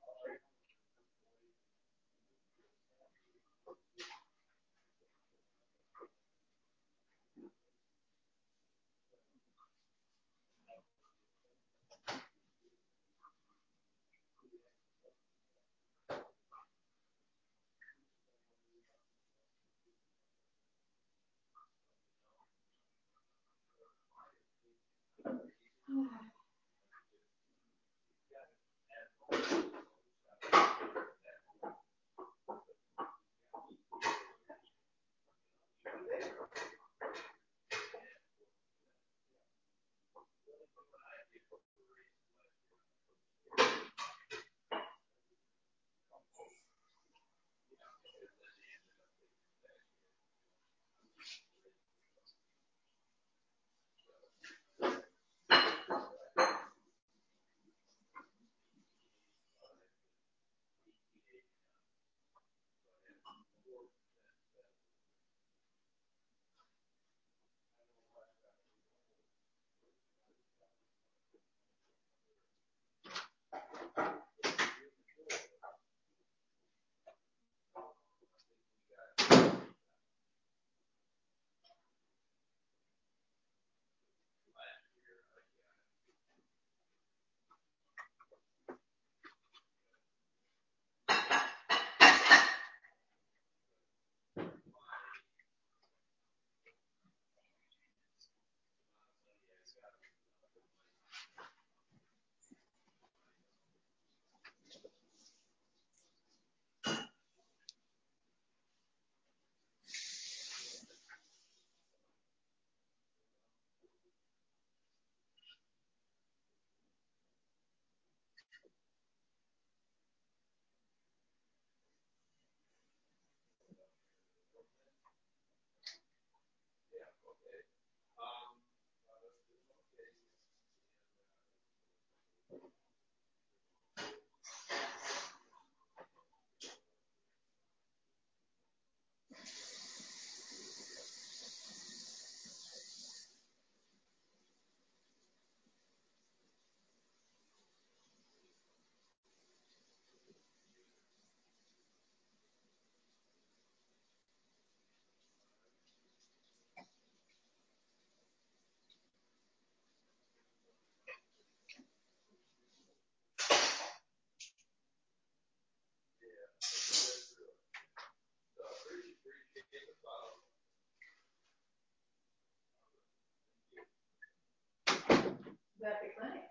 That the clinic.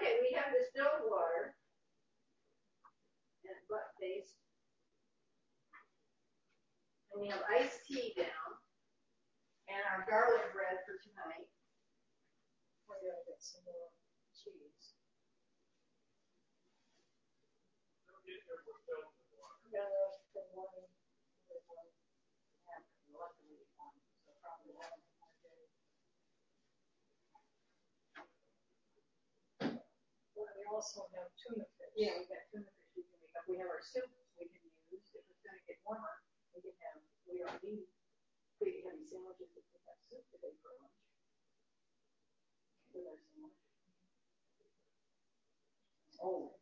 Okay, we have this distilled water. And butt paste. And we have iced tea down. And our garlic bread for tonight.
We're gonna get some more cheese. Yeah, for one, for one.
Yeah, luckily, um, so probably one more day.
Well, we also have tuna fish.
Yeah, we got tuna fish we can make up. We have our soup we can use. If it's gonna get warmer, we can have, we don't need big heavy sandwiches if we have soup today for lunch. With our sandwich. Oh.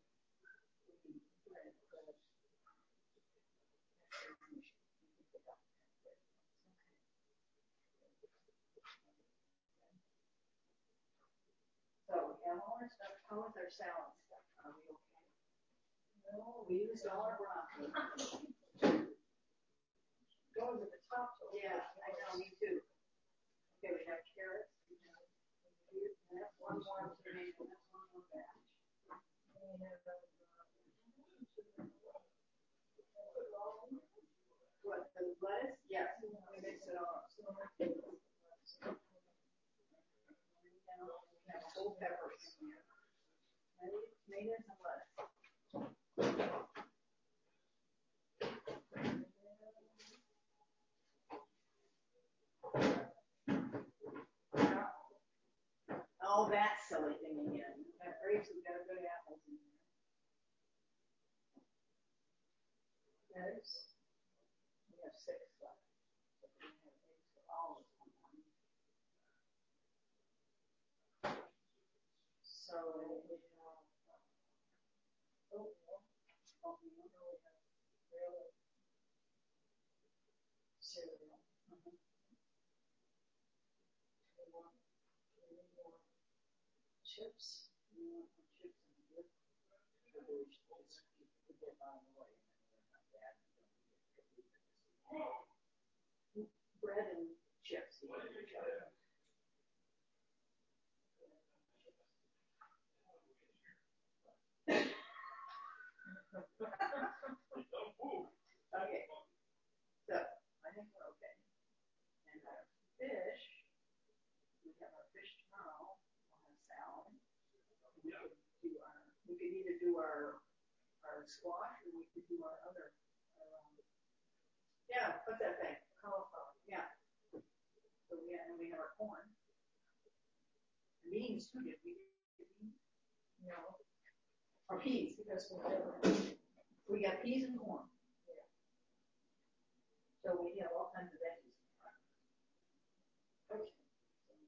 So, we all our how is our salad stuff? Are we okay? No, we used all our broccoli.
Going to the top. though.
Yeah, I know, me too. Okay, we have carrots. we have- and That's one more tomato, that's one more batch.
We have,
What, the lettuce? Yes, we mix it all up. And we have whole peppers in here. Tomatoes tomatoes and lettuce. Oh, that silly thing again. We got grapes, we got good apples in there. Eggs. We have six left. So we're gonna have eggs for all of them. So we have, uh, oatmeal, oatmeal, we have real cereal. Mhm. We want, we need more chips. We want more chips and dip. Sugar, we should just keep the dip out of the way. and then we're not bad, and then we get to Bread and chips. we want each other. Okay. So, I think we're okay. And our fish, we have our fish tomorrow, we'll have salad. We do we could either do our, our squash or we could do our other, our, um, yeah, what's that thing? Cauliflower, yeah. So we, and we have our corn. Beans too, did we? get beans? No. Or peas, because we got peas and corn. Yeah. So we have all kinds of veggies. Okay. So Veggies under control.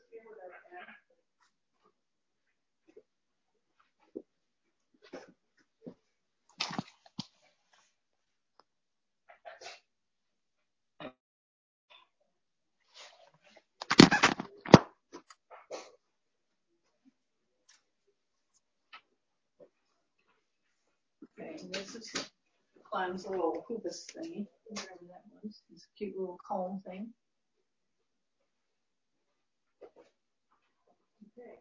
And this is Clem's little hoopus thingy, whatever that was, this cute little comb thing. Okay.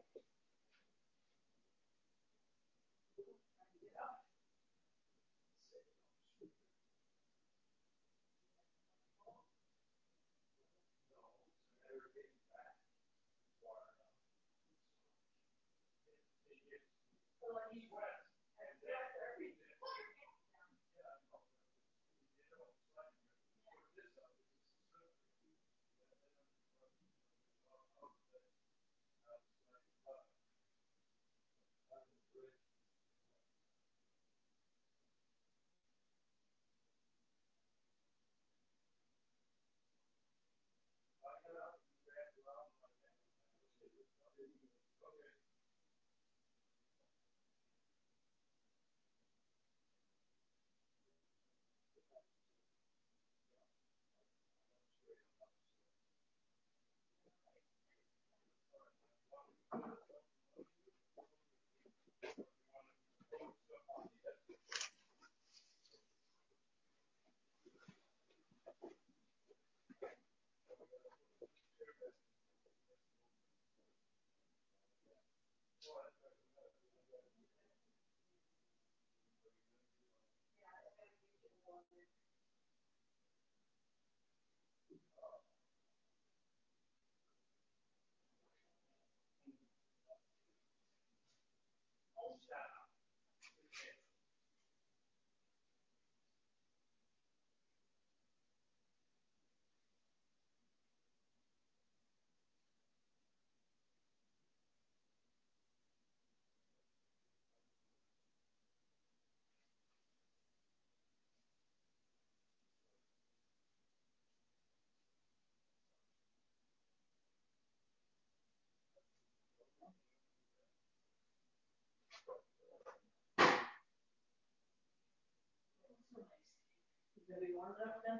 Maybe warm enough then?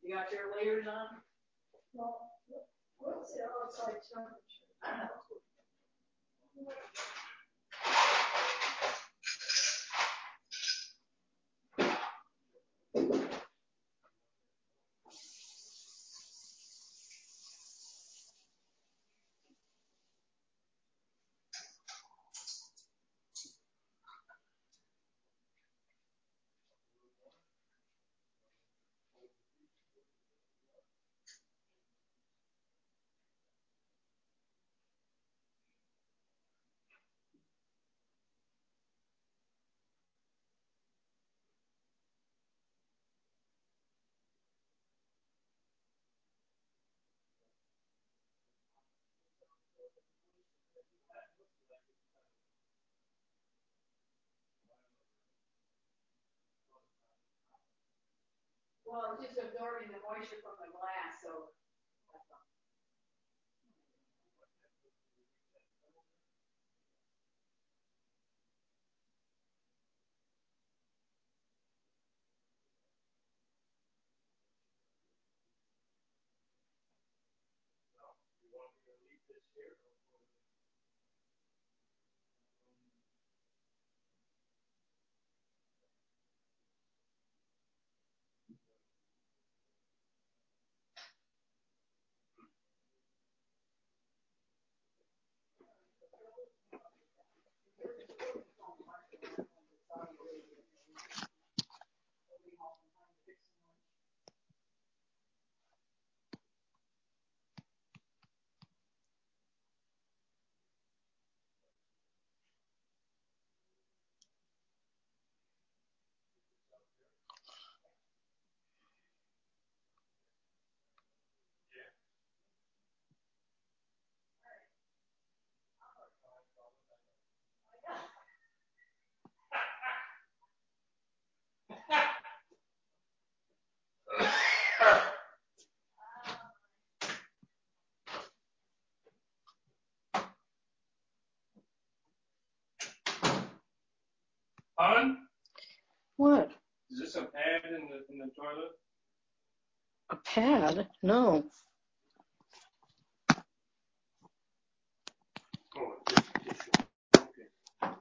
You got your layers on?
Well, what's the outside temperature?
Well, it's just absorbing the moisture from the glass, so.
Pardon?
What?
Is this a pad in the in the toilet?
A pad? No.
Oh, just tissue. Okay.
Okay,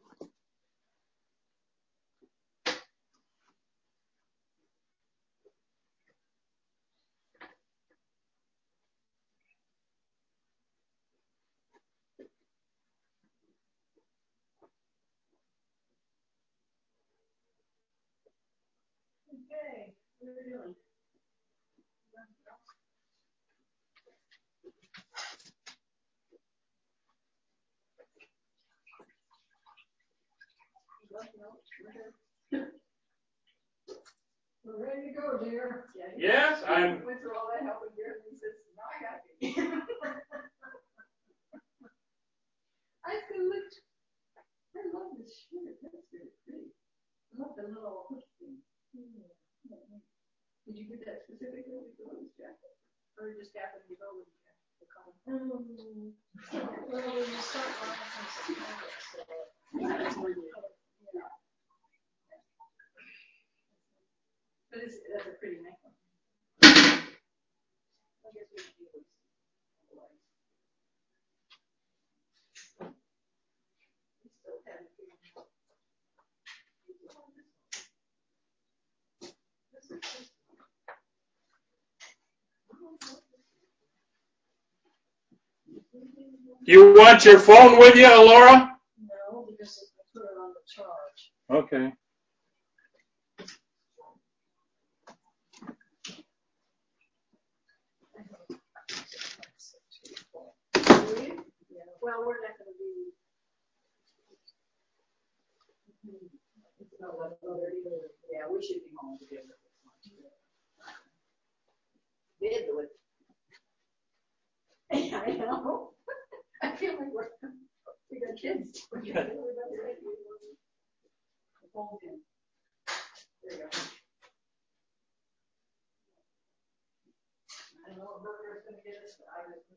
what are we doing? We're ready to go, dear.
Yes, I'm.
Went through all that help with yours, and he says, now I got you. I I love this shirt, that's very pretty. I love the little hook thing. Did you get that specifically with the rose jacket? Or just happened to go with the?
Um, well, when you start buying some where you-
Yeah. But it's, that's a pretty nice one. I guess we can do this. otherwise. We still haven't figured out. This is just.
You want your phone with you, Laura?
No, because I put it on the charge.
Okay.
Well, we're not gonna be. It's not yeah, we should be home together. Did do it. I know. I feel like we're, we got kids. I don't know what burger's gonna get us, but I just